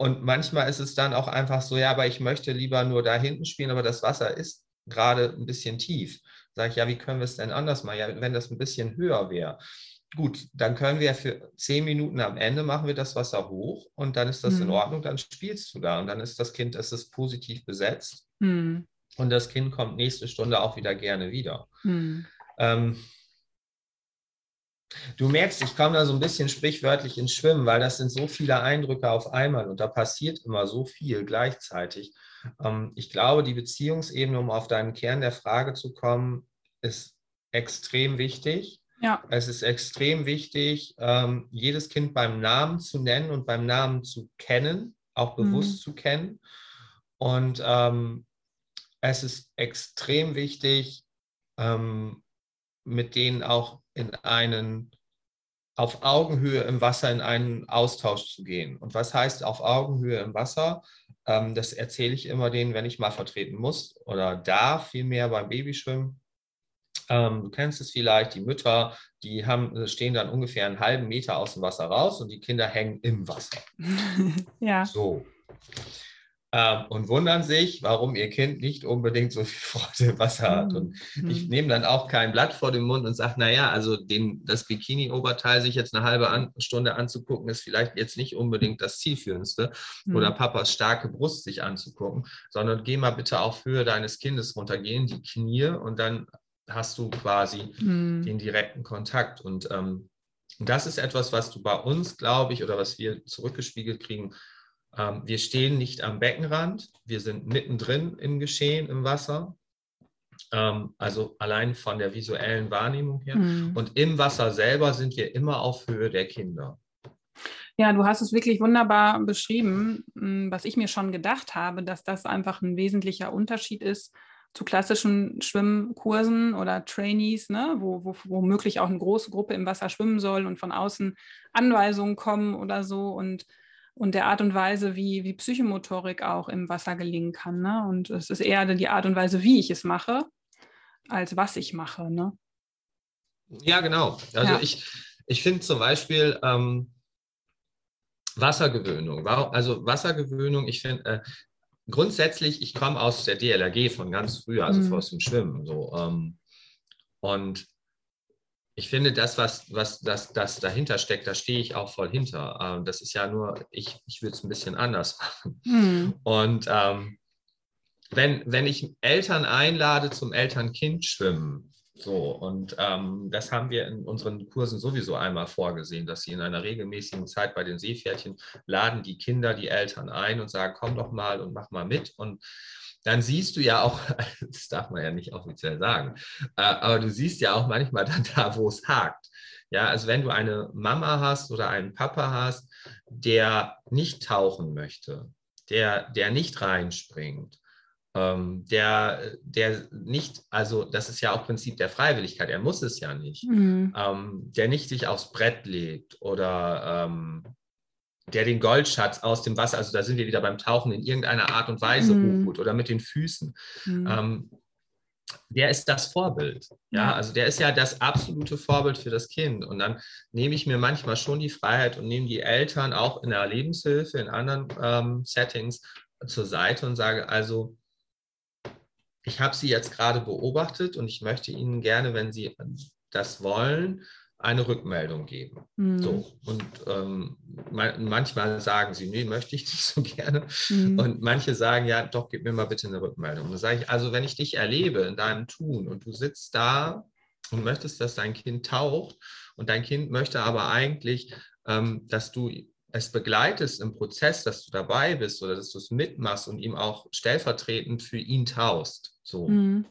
und manchmal ist es dann auch einfach so, ja, aber ich möchte lieber nur da hinten spielen, aber das Wasser ist gerade ein bisschen tief. Sage ich, ja, wie können wir es denn anders machen? Ja, wenn das ein bisschen höher wäre. Gut, dann können wir für zehn Minuten am Ende machen wir das Wasser hoch und dann ist das mhm. in Ordnung, dann spielst du da und dann ist das Kind, es ist positiv besetzt mhm. und das Kind kommt nächste Stunde auch wieder gerne wieder. Mhm. Ähm, Du merkst, ich komme da so ein bisschen sprichwörtlich ins Schwimmen, weil das sind so viele Eindrücke auf einmal und da passiert immer so viel gleichzeitig. Ähm, ich glaube, die Beziehungsebene, um auf deinen Kern der Frage zu kommen, ist extrem wichtig. Ja. Es ist extrem wichtig, ähm, jedes Kind beim Namen zu nennen und beim Namen zu kennen, auch bewusst mhm. zu kennen. Und ähm, es ist extrem wichtig, ähm, mit denen auch in einen auf Augenhöhe im Wasser in einen Austausch zu gehen. Und was heißt auf Augenhöhe im Wasser? Ähm, das erzähle ich immer denen, wenn ich mal vertreten muss oder darf, vielmehr beim Babyschwimmen. Ähm, du kennst es vielleicht, die Mütter, die haben, stehen dann ungefähr einen halben Meter aus dem Wasser raus und die Kinder hängen im Wasser. <laughs> ja. So ähm, und wundern sich, warum ihr Kind nicht unbedingt so viel <laughs> Freude im Wasser hat. Und mhm. ich nehme dann auch kein Blatt vor den Mund und sage, naja, also den, das Bikini-Oberteil sich jetzt eine halbe an, Stunde anzugucken, ist vielleicht jetzt nicht unbedingt das Zielführendste. Mhm. Oder Papas starke Brust sich anzugucken, sondern geh mal bitte auf Höhe deines Kindes runtergehen, die Knie und dann hast du quasi mhm. den direkten Kontakt. Und ähm, das ist etwas, was du bei uns, glaube ich, oder was wir zurückgespiegelt kriegen, ähm, wir stehen nicht am Beckenrand, wir sind mittendrin im Geschehen im Wasser. Ähm, also allein von der visuellen Wahrnehmung her. Mhm. Und im Wasser selber sind wir immer auf Höhe der Kinder. Ja, du hast es wirklich wunderbar beschrieben, hm, was ich mir schon gedacht habe, dass das einfach ein wesentlicher Unterschied ist zu klassischen Schwimmkursen oder Trainees, ne, wo, wo womöglich auch eine große Gruppe im Wasser schwimmen soll und von außen Anweisungen kommen oder so. Und und der Art und Weise, wie, wie Psychomotorik auch im Wasser gelingen kann. Ne? Und es ist eher die Art und Weise, wie ich es mache, als was ich mache. Ne? Ja, genau. Also ja. ich, ich finde zum Beispiel ähm, Wassergewöhnung. Also Wassergewöhnung, ich finde, äh, grundsätzlich, ich komme aus der DLRG von ganz früh, also mhm. aus dem Schwimmen. So, ähm, und ich finde, das, was, was das, das dahinter steckt, da stehe ich auch voll hinter. Ähm, das ist ja nur, ich, ich würde es ein bisschen anders machen. Mhm. Und ähm, wenn, wenn ich Eltern einlade zum Eltern-Kind-Schwimmen, so, und ähm, das haben wir in unseren Kursen sowieso einmal vorgesehen, dass sie in einer regelmäßigen Zeit bei den Seepferdchen laden die Kinder die Eltern ein und sagen, komm doch mal und mach mal mit. Und dann siehst du ja auch, <laughs> das darf man ja nicht offiziell sagen, äh, aber du siehst ja auch manchmal dann da, wo es hakt. Ja, also wenn du eine Mama hast oder einen Papa hast, der nicht tauchen möchte, der, der nicht reinspringt, ähm, der, der nicht, also das ist ja auch Prinzip der Freiwilligkeit, er muss es ja nicht, mhm. ähm, der nicht sich aufs Brett legt oder ähm, der den Goldschatz aus dem Wasser, also da sind wir wieder beim Tauchen, in irgendeiner Art und Weise mhm. hochholt oder mit den Füßen. Mhm. Ähm, der ist das Vorbild. Ja, also der ist ja das absolute Vorbild für das Kind. Und dann nehme ich mir manchmal schon die Freiheit und nehme die Eltern auch in der Lebenshilfe, in anderen ähm, Settings zur Seite und sage, also, ich habe Sie jetzt gerade beobachtet und ich möchte Ihnen gerne, wenn Sie das wollen, eine Rückmeldung geben. Mhm. So. Und ähm, manchmal sagen sie, nee, möchte ich nicht so <laughs> gerne. Mhm. Und manche sagen, ja, doch, gib mir mal bitte eine Rückmeldung. Und dann sage ich, also wenn ich dich erlebe in deinem Tun und du sitzt da und möchtest, dass dein Kind taucht und dein Kind möchte aber eigentlich, ähm, dass du es begleitest im Prozess, dass du dabei bist oder dass du es mitmachst und ihm auch stellvertretend für ihn taust. So. Mhm.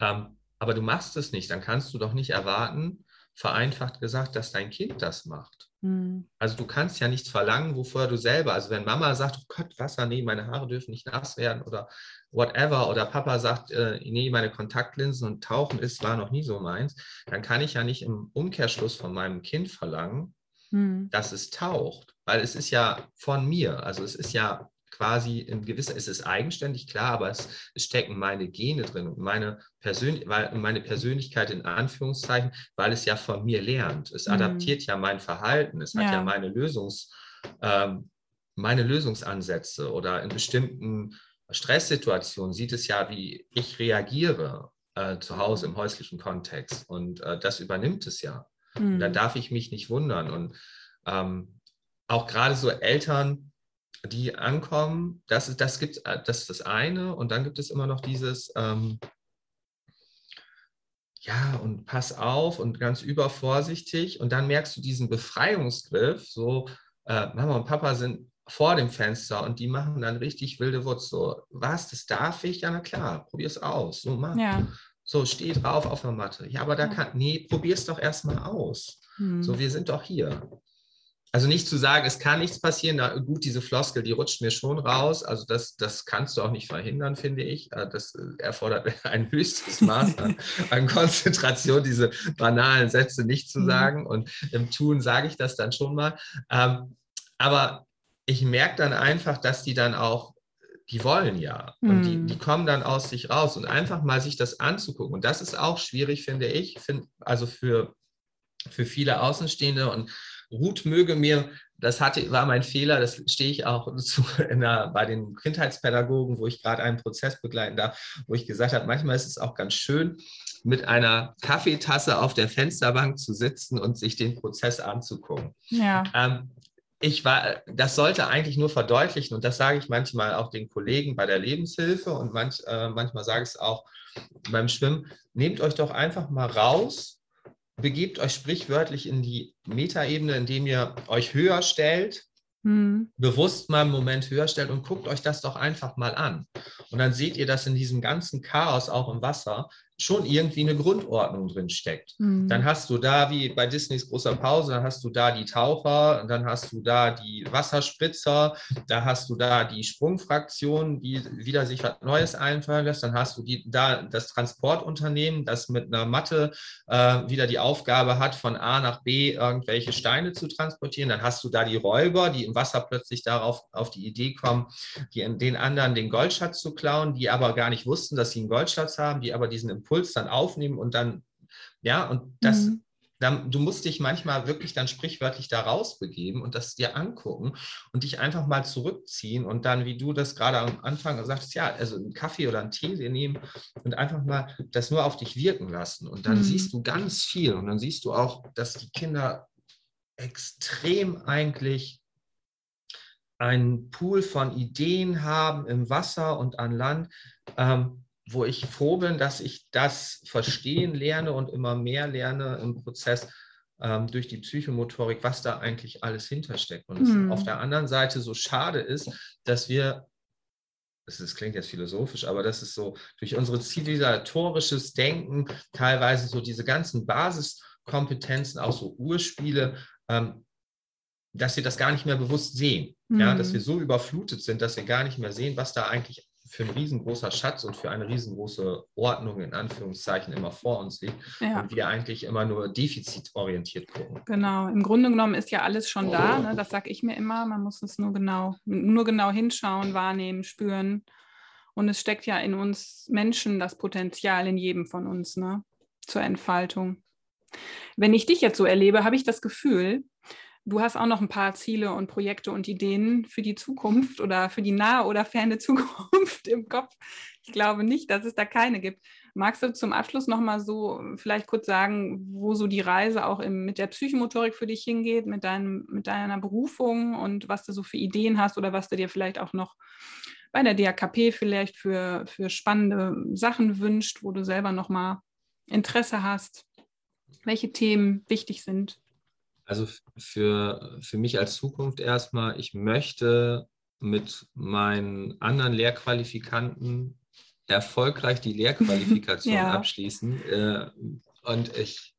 Ähm, aber du machst es nicht, dann kannst du doch nicht erwarten, vereinfacht gesagt, dass dein Kind das macht. Mhm. Also du kannst ja nichts verlangen, wovor du selber, also wenn Mama sagt, oh Gott, Wasser, nee, meine Haare dürfen nicht nass werden oder whatever, oder Papa sagt, äh, nee, meine Kontaktlinsen und Tauchen ist, war noch nie so meins, dann kann ich ja nicht im Umkehrschluss von meinem Kind verlangen, mhm. dass es taucht, weil es ist ja von mir, also es ist ja quasi in gewisser, es ist eigenständig, klar, aber es, es stecken meine Gene drin und meine, Persön weil, meine Persönlichkeit in Anführungszeichen, weil es ja von mir lernt. Es mhm. adaptiert ja mein Verhalten, es ja. hat ja meine Lösungs, ähm, meine Lösungsansätze oder in bestimmten Stresssituationen sieht es ja, wie ich reagiere äh, zu Hause im häuslichen Kontext und äh, das übernimmt es ja. Mhm. da darf ich mich nicht wundern und ähm, auch gerade so Eltern, die ankommen, das, das, gibt, äh, das ist das eine. Und dann gibt es immer noch dieses, ähm, ja, und pass auf und ganz übervorsichtig. Und dann merkst du diesen Befreiungsgriff, so, äh, Mama und Papa sind vor dem Fenster und die machen dann richtig wilde Wurz. So, was, das darf ich? Ja, na klar, probier es aus. So, mach. Ja. So, steh drauf auf der Matte. Ja, aber da kann, nee, probier's doch erstmal aus. Hm. So, wir sind doch hier. Also nicht zu sagen, es kann nichts passieren, na, gut, diese Floskel, die rutscht mir schon raus. Also das, das kannst du auch nicht verhindern, finde ich. Äh, das äh, erfordert <laughs> ein höchstes Maß an, an Konzentration, diese banalen Sätze nicht zu mhm. sagen. Und im Tun sage ich das dann schon mal. Ähm, aber ich merke dann einfach, dass die dann auch, die wollen ja. Und die, mhm. die kommen dann aus sich raus. Und einfach mal sich das anzugucken. Und das ist auch schwierig, finde ich. Find, also für, für viele Außenstehende und Ruth möge mir, das hatte, war mein Fehler, das stehe ich auch <laughs> zu, der, bei den Kindheitspädagogen, wo ich gerade einen Prozess begleiten darf, wo ich gesagt habe, manchmal ist es auch ganz schön, mit einer Kaffeetasse auf der Fensterbank zu sitzen und sich den Prozess anzugucken. Ja. Ähm, ich war, das sollte eigentlich nur verdeutlichen, und das sage ich manchmal auch den Kollegen bei der Lebenshilfe und manch, äh, manchmal sage ich es auch beim Schwimmen, nehmt euch doch einfach mal raus begebt euch sprichwörtlich in die Metaebene, indem ihr euch höher stellt, mhm. bewusst mal einen Moment höher stellt und guckt euch das doch einfach mal an. Und dann seht ihr, dass in diesem ganzen Chaos auch im Wasser schon irgendwie eine Grundordnung drin steckt. Mhm. Dann hast du da, wie bei Disneys großer Pause, dann hast du da die Taucher, dann hast du da die Wasserspritzer, da hast du da die Sprungfraktion, die wieder sich was Neues einfallen lässt, dann hast du die, da das Transportunternehmen, das mit einer Matte äh, wieder die Aufgabe hat, von A nach B irgendwelche Steine zu transportieren, dann hast du da die Räuber, die im Wasser plötzlich darauf auf die Idee kommen, die, den anderen den Goldschatz zu klauen, die aber gar nicht wussten, dass sie einen Goldschatz haben, die aber diesen Impuls Impuls dann aufnehmen und dann, ja, und das, mhm. dann, du musst dich manchmal wirklich dann sprichwörtlich da rausbegeben und das dir angucken und dich einfach mal zurückziehen und dann, wie du das gerade am Anfang sagst, ja, also einen Kaffee oder einen Tee dir nehmen und einfach mal das nur auf dich wirken lassen. Und dann mhm. siehst du ganz viel und dann siehst du auch, dass die Kinder extrem eigentlich einen Pool von Ideen haben im Wasser und an Land, ähm, wo ich froh bin, dass ich das verstehen lerne und immer mehr lerne im Prozess ähm, durch die Psychomotorik, was da eigentlich alles hintersteckt. Und hm. auf der anderen Seite so schade ist, dass wir, das, ist, klingt jetzt philosophisch, aber das ist so durch unsere zivilisatorisches Denken teilweise so diese ganzen Basiskompetenzen, auch so Urspiele, ähm, dass wir das gar nicht mehr bewusst sehen. Mhm. Ja, dass hm. wir so überflutet sind, dass wir gar nicht mehr sehen, was da eigentlich für ein riesengroßer Schatz und für eine riesengroße Ordnung in Anführungszeichen immer vor uns liegt ja. und wir eigentlich immer nur defizitorientiert gucken. Genau, im Grunde genommen ist ja alles schon da, ne? das sage ich mir immer, man muss es nur genau, nur genau hinschauen, wahrnehmen, spüren und es steckt ja in uns Menschen das Potenzial in jedem von uns ne? zur Entfaltung. Wenn ich dich jetzt so erlebe, habe ich das Gefühl, Du hast auch noch ein paar Ziele und Projekte und Ideen für die Zukunft oder für die nahe oder ferne <laughs> Zukunft im Kopf. Ich glaube nicht, dass es da keine gibt. Magst du zum Abschluss noch mal so vielleicht kurz sagen, wo so die Reise auch im, mit der Psychomotorik für dich hingeht, mit, deinem, mit deiner Berufung und was du so für Ideen hast oder was du dir vielleicht auch noch bei der DAKP vielleicht für, für spannende Sachen wünscht, wo du selber noch mal Interesse hast, welche Themen wichtig sind? Also für, für mich als Zukunft erstmal, ich möchte mit meinen anderen Lehrqualifikanten erfolgreich die Lehrqualifikation <laughs> ja. abschließen. Äh, und ich.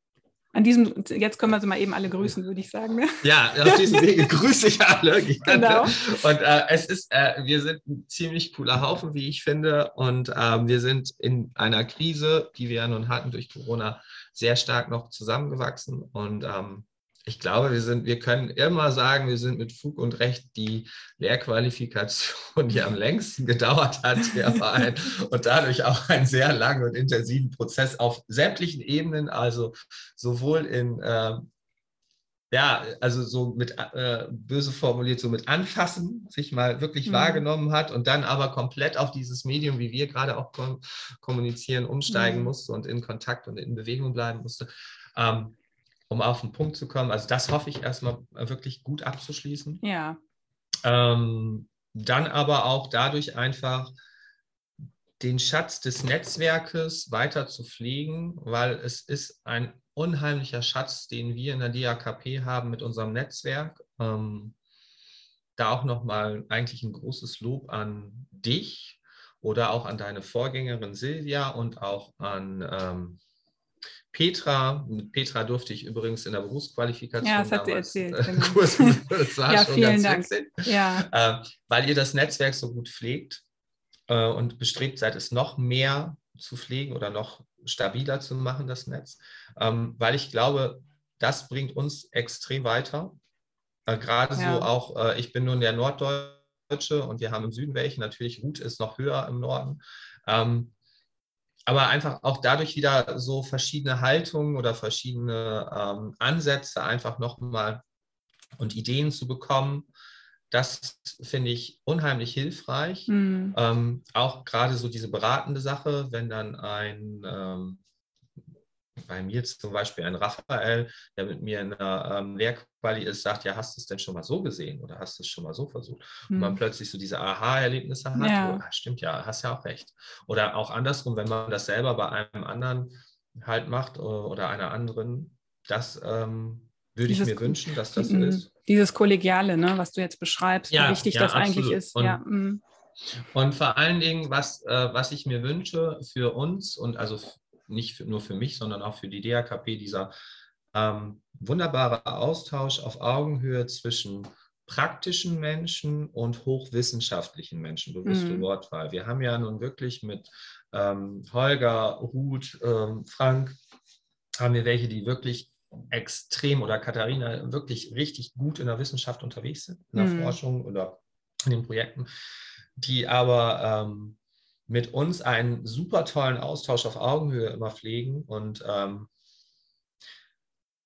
An diesem, jetzt können wir sie mal eben alle grüßen, würde ich sagen. Ne? Ja, auf diesem Wege <laughs> grüße ich alle. <laughs> Genau. Und äh, es ist, äh, wir sind ein ziemlich cooler Haufen, wie ich finde. Und ähm, wir sind in einer Krise, die wir ja nun hatten durch Corona, sehr stark noch zusammengewachsen. Und ähm, ich glaube, wir sind, wir können immer sagen, wir sind mit Fug und Recht die Lehrqualifikation, die am längsten gedauert hat, der Verein <laughs> und dadurch auch einen sehr langen und intensiven Prozess auf sämtlichen Ebenen, also sowohl in äh, ja, also so mit äh, böse formuliert, so mit anfassen, sich mal wirklich mhm. wahrgenommen hat und dann aber komplett auf dieses Medium, wie wir gerade auch kom kommunizieren, umsteigen mhm. musste und in Kontakt und in Bewegung bleiben musste. Ähm, um auf den Punkt zu kommen. Also das hoffe ich erstmal wirklich gut abzuschließen. Ja. Ähm, dann aber auch dadurch einfach den Schatz des Netzwerkes weiter zu pflegen, weil es ist ein unheimlicher Schatz, den wir in der DAKP haben mit unserem Netzwerk. Ähm, da auch nochmal eigentlich ein großes Lob an dich oder auch an deine Vorgängerin Silvia und auch an ähm, Petra. Mit Petra durfte ich übrigens in der Berufsqualifikation. Ja, das hat sie erzählt. Genau. <laughs> Kurs, das war <laughs> ja, schon vielen ganz Dank. Ja. Äh, weil ihr das Netzwerk so gut pflegt äh, und bestrebt seid, es noch mehr zu pflegen oder noch stabiler zu machen, das Netz. Ähm, weil ich glaube, das bringt uns extrem weiter. Äh, Gerade ja. so auch, äh, ich bin nun der Norddeutsche und wir haben im Süden welche. Natürlich, Ruth ist noch höher im Norden. Ähm, aber einfach auch dadurch wieder so verschiedene Haltungen oder verschiedene ähm, Ansätze einfach nochmal und Ideen zu bekommen. Das finde ich unheimlich hilfreich. Mhm. Ähm, auch gerade so diese beratende Sache, wenn dann ein ähm, bei mir zum Beispiel ein Raphael, der mit mir in der ähm, Lehrquali ist, sagt, ja, hast du es denn schon mal so gesehen oder hast du es schon mal so versucht? Hm. Und man hm. plötzlich so diese Aha-Erlebnisse hat, ja. oh, stimmt ja, hast ja auch recht. Oder auch andersrum, wenn man das selber bei einem anderen halt macht oder einer anderen, das ähm, würde ich mir wünschen, dass das so ist. Dieses Kollegiale, ne, was du jetzt beschreibst, ja, wie wichtig ja, das absolut. eigentlich ist. Und, ja, mm. und vor allen Dingen, was, äh, was ich mir wünsche für uns und also nicht für, nur für mich, sondern auch für die DAKP, dieser ähm, wunderbare Austausch auf Augenhöhe zwischen praktischen Menschen und hochwissenschaftlichen Menschen, bewusste mhm. Wortwahl. Wir haben ja nun wirklich mit ähm, Holger, Ruth, ähm, Frank, haben wir welche, die wirklich extrem oder Katharina wirklich richtig gut in der Wissenschaft unterwegs sind, in der mhm. Forschung oder in den Projekten, die aber ähm, mit uns einen super tollen Austausch auf Augenhöhe immer pflegen und ähm,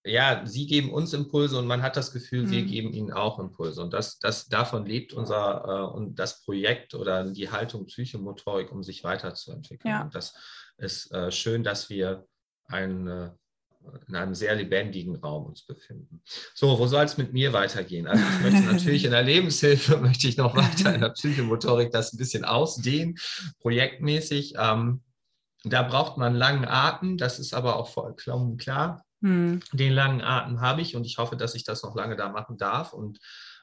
ja, sie geben uns Impulse und man hat das Gefühl, mhm. wir geben ihnen auch Impulse. Und das, das, davon lebt unser äh, und das Projekt oder die Haltung Psychomotorik, um sich weiterzuentwickeln. Ja. Und das ist äh, schön, dass wir ein, in einem sehr lebendigen Raum uns befinden. So, wo soll es mit mir weitergehen? Also ich möchte natürlich in der Lebenshilfe, <laughs> möchte ich noch weiter in der Psychomotorik das ein bisschen ausdehnen, projektmäßig. Ähm, da braucht man langen Atem, das ist aber auch vollkommen klar. Hm. Den langen Atem habe ich und ich hoffe, dass ich das noch lange da machen darf und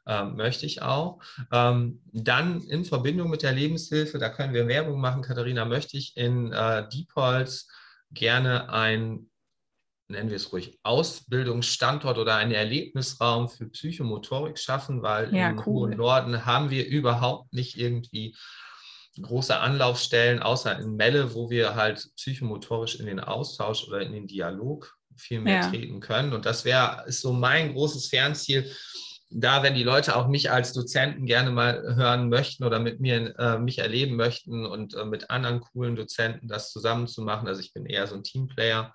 ähm, möchte ich auch. Ähm, dann in Verbindung mit der Lebenshilfe, da können wir Werbung machen, Katharina, möchte ich in äh, Diepholz gerne ein nennen wir es ruhig, Ausbildungsstandort oder einen Erlebnisraum für Psychomotorik schaffen, weil ja, im cool. hohen Norden haben wir überhaupt nicht irgendwie große Anlaufstellen, außer in Melle, wo wir halt psychomotorisch in den Austausch oder in den Dialog viel mehr ja. treten können. Und das wäre ist so mein großes Fernziel, da, wenn die Leute auch mich als Dozenten gerne mal hören möchten oder mit mir äh, mich erleben möchten und äh, mit anderen coolen Dozenten das zusammen zu machen. Also ich bin eher so ein Teamplayer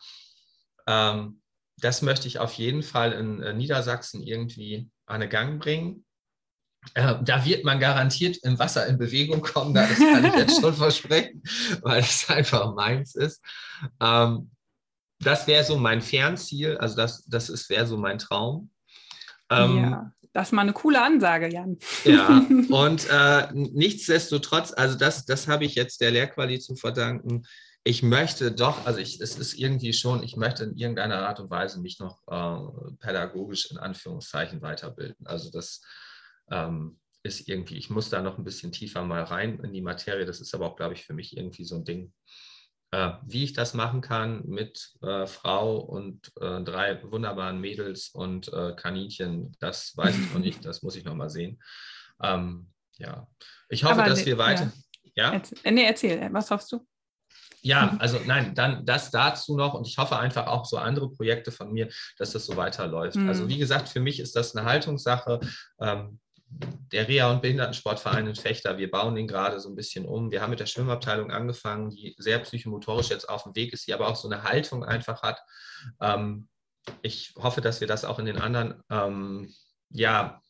ähm, das möchte ich auf jeden Fall in äh, Niedersachsen irgendwie an den Gang bringen. Äh, da wird man garantiert im Wasser in Bewegung kommen, das kann ich jetzt schon <laughs> versprechen, weil es einfach meins ist. Ähm, das wäre so mein Fernziel, also das, das wäre so mein Traum. Ähm, ja, das ist mal eine coole Ansage, Jan. Ja, <laughs> und äh, nichtsdestotrotz, also das, das habe ich jetzt der Lehrquali zu verdanken, ich möchte doch, also ich, es ist irgendwie schon, ich möchte in irgendeiner Art und Weise mich noch äh, pädagogisch in Anführungszeichen weiterbilden. Also das ähm, ist irgendwie, ich muss da noch ein bisschen tiefer mal rein in die Materie. Das ist aber auch, glaube ich, für mich irgendwie so ein Ding. Äh, wie ich das machen kann mit äh, Frau und äh, drei wunderbaren Mädels und äh, Kaninchen, das weiß ich noch nicht, das muss ich noch mal sehen. Ähm, ja, ich hoffe, aber dass wir weiter. Ja. ja? Erzähl, nee, erzähl, was hoffst du? Ja, also nein, dann das dazu noch und ich hoffe einfach auch so andere Projekte von mir, dass das so weiterläuft. Mhm. Also wie gesagt, für mich ist das eine Haltungssache. Ähm, der Reha- und Behindertensportverein in Fechter, wir bauen den gerade so ein bisschen um. Wir haben mit der Schwimmabteilung angefangen, die sehr psychomotorisch jetzt auf dem Weg ist, die aber auch so eine Haltung einfach hat. Ähm, ich hoffe, dass wir das auch in den anderen, ähm, ja,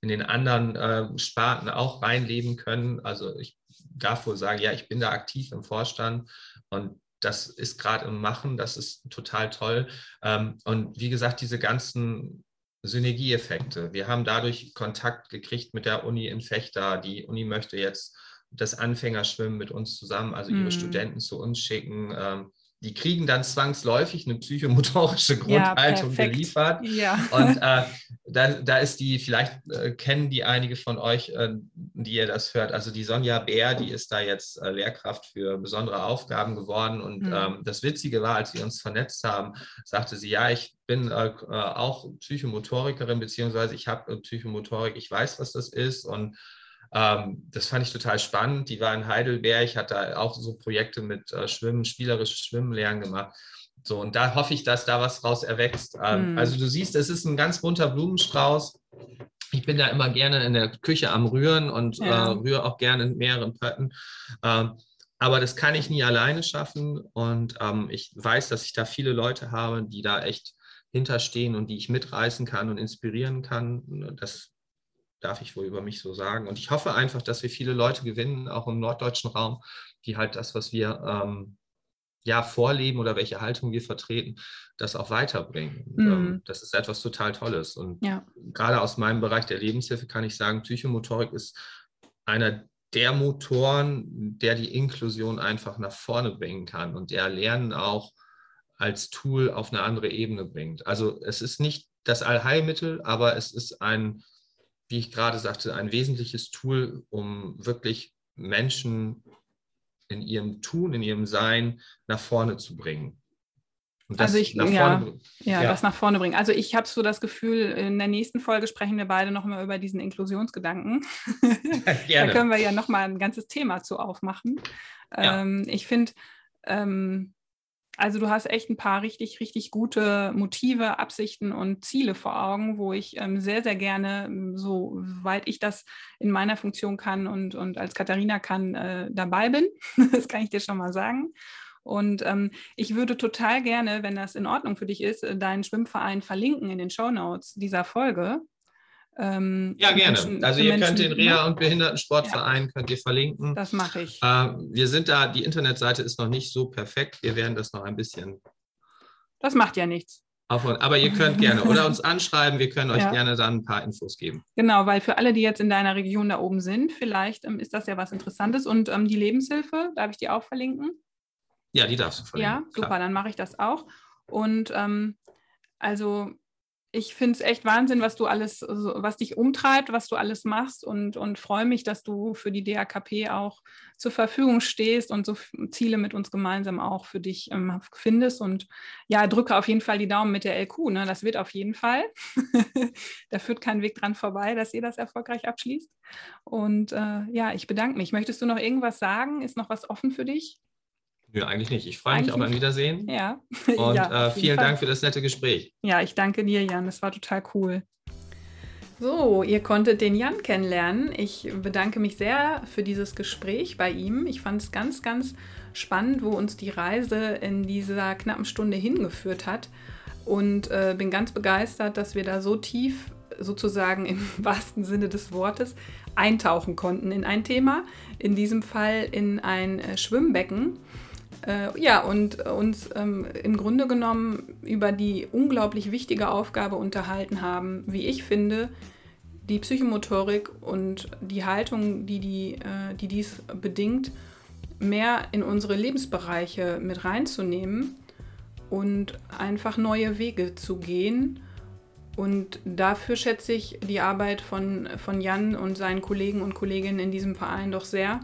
in den anderen äh, Sparten auch reinleben können. Also ich darf wohl sagen, ja, ich bin da aktiv im Vorstand und das ist gerade im Machen, das ist total toll. Ähm, und wie gesagt, diese ganzen Synergieeffekte. Wir haben dadurch Kontakt gekriegt mit der Uni in Fechter. Die Uni möchte jetzt das Anfängerschwimmen mit uns zusammen, also ihre mm. Studenten zu uns schicken. Ähm, die kriegen dann zwangsläufig eine psychomotorische Grundhaltung ja, geliefert. Ja. Und äh, <laughs> da, da ist die, vielleicht äh, kennen die einige von euch, äh, die ihr das hört. Also die Sonja Bär, die ist da jetzt äh, Lehrkraft für besondere Aufgaben geworden. Und mhm. ähm, das Witzige war, als wir uns vernetzt haben, sagte sie, ja, ich bin äh, äh auch Psychomotorikerin, beziehungsweise ich habe Psychomotorik, ich weiß, was das ist. Und ähm, das fand ich total spannend. Die war in Heidelberg, hat da auch so Projekte mit äh, Schwimmen, spielerisches Schwimmen lernen gemacht. So, und da hoffe ich, dass da was raus erwächst. Ähm, mhm. Also du siehst, es ist ein ganz bunter Blumenstrauß. Ich bin da immer gerne in der Küche am Rühren und ja. äh, rühre auch gerne in mehreren Pötten. Ähm, aber das kann ich nie alleine schaffen. Und ähm, ich weiß, dass ich da viele Leute habe, die da echt hinterstehen und die ich mitreißen kann und inspirieren kann. Das darf ich wohl über mich so sagen. Und ich hoffe einfach, dass wir viele Leute gewinnen, auch im norddeutschen Raum, die halt das, was wir ähm, ja vorleben oder welche Haltung wir vertreten, das auch weiterbringen. Mhm. das ist etwas total Tolles. Und ja. gerade aus meinem Bereich der Lebenshilfe kann ich sagen, Psychomotorik ist einer der Motoren, der die Inklusion einfach nach vorne bringen kann und der Lernen auch als Tool auf eine andere Ebene bringt. Also es ist nicht das Allheilmittel, aber es ist ein, wie ich gerade sagte, ein wesentliches Tool, um wirklich Menschen in ihrem Tun, in ihrem Sein nach vorne zu bringen. also ich, ja, ja, ja, das nach vorne bringen. Also ich habe so das Gefühl, in der nächsten Folge sprechen wir beide nochmal über diesen Inklusionsgedanken. <laughs> da können wir ja nochmal ein ganzes Thema zu aufmachen. Ja. Ähm, ich finde, ähm, also du hast echt ein paar richtig, richtig gute Motive, Absichten und Ziele vor Augen, wo ich ähm, sehr, sehr gerne, ähm, soweit ich das in meiner Funktion kann und, und als Katharina kann, äh, dabei bin. <laughs> das kann ich dir schon mal sagen. Und ähm, ich würde total gerne, wenn das in Ordnung für dich ist, äh, deinen Schwimmverein verlinken in den Show Notes dieser Folge. Ähm, ja, gerne. Menschen, also ihr Menschen, könnt den Reha- und Behindertensportverein ja, könnt ihr verlinken. Das mache ich. Äh, wir sind da, die Internetseite ist noch nicht so perfekt. Wir werden das noch ein bisschen. Das macht ja nichts. Aber ihr könnt gerne oder uns anschreiben, wir können euch ja. gerne dann ein paar Infos geben. Genau, weil für alle, die jetzt in deiner Region da oben sind, vielleicht ähm, ist das ja was Interessantes. Und ähm, die Lebenshilfe, darf ich die auch verlinken? Ja, die darfst du verlinken. Ja, super, klar. dann mache ich das auch. Und ähm, also ich finde es echt Wahnsinn, was du alles, was dich umtreibt, was du alles machst und, und freue mich, dass du für die DAKP auch zur Verfügung stehst und so Ziele mit uns gemeinsam auch für dich ähm, findest. Und ja, drücke auf jeden Fall die Daumen mit der LQ. Ne? Das wird auf jeden Fall. <laughs> da führt kein Weg dran vorbei, dass ihr das erfolgreich abschließt. Und äh, ja, ich bedanke mich. Möchtest du noch irgendwas sagen? Ist noch was offen für dich? Nö, eigentlich nicht. Ich freue mich auf ein Wiedersehen. Ja. <laughs> Und ja, äh, vielen Dank für das nette Gespräch. Ja, ich danke dir, Jan. Das war total cool. So, ihr konntet den Jan kennenlernen. Ich bedanke mich sehr für dieses Gespräch bei ihm. Ich fand es ganz, ganz spannend, wo uns die Reise in dieser knappen Stunde hingeführt hat. Und äh, bin ganz begeistert, dass wir da so tief, sozusagen im <laughs> wahrsten Sinne des Wortes, eintauchen konnten in ein Thema. In diesem Fall in ein äh, Schwimmbecken. Äh, ja, und uns ähm, im Grunde genommen über die unglaublich wichtige Aufgabe unterhalten haben, wie ich finde, die Psychomotorik und die Haltung, die, die, äh, die dies bedingt, mehr in unsere Lebensbereiche mit reinzunehmen und einfach neue Wege zu gehen. Und dafür schätze ich die Arbeit von, von Jan und seinen Kollegen und Kolleginnen in diesem Verein doch sehr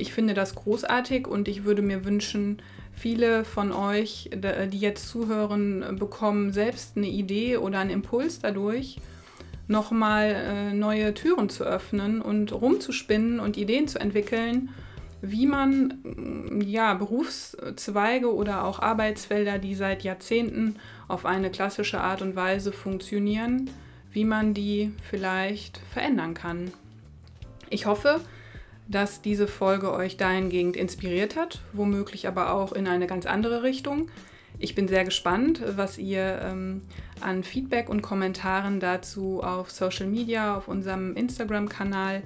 ich finde das großartig und ich würde mir wünschen, viele von euch, die jetzt zuhören, bekommen selbst eine Idee oder einen Impuls dadurch, nochmal äh, neue Türen zu öffnen und rumzuspinnen und Ideen zu entwickeln, wie man mm, ja, Berufszweige oder auch Arbeitsfelder, die seit Jahrzehnten auf eine klassische Art und Weise funktionieren, wie man die vielleicht verändern kann. Ich hoffe, dass diese Folge euch dahingehend inspiriert hat, womöglich aber auch in eine ganz andere Richtung. Ich bin sehr gespannt, was ihr ähm, an Feedback und Kommentaren dazu auf Social Media, auf unserem Instagram-Kanal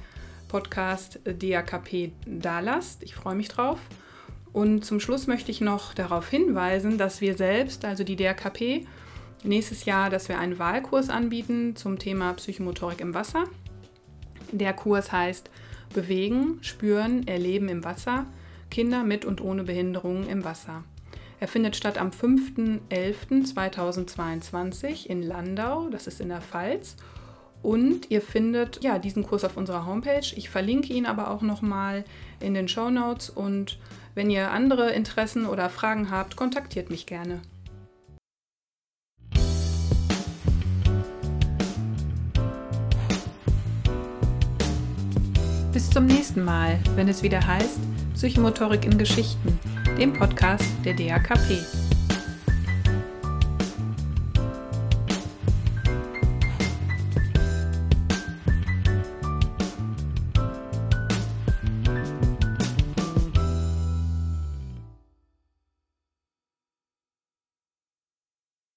Podcast DAKP dalasst. Ich freue mich drauf. Und zum Schluss möchte ich noch darauf hinweisen, dass wir selbst, also die DAKP, nächstes Jahr, dass wir einen Wahlkurs anbieten zum Thema Psychomotorik im Wasser. Der Kurs heißt Bewegen, Spüren, Erleben im Wasser, Kinder mit und ohne Behinderungen im Wasser. Er findet statt am 5.11.2022 in Landau, das ist in der Pfalz. Und ihr findet ja diesen Kurs auf unserer Homepage. Ich verlinke ihn aber auch nochmal in den Show Notes. Und wenn ihr andere Interessen oder Fragen habt, kontaktiert mich gerne. Bis zum nächsten Mal, wenn es wieder heißt Psychomotorik in Geschichten, dem Podcast der DAKP.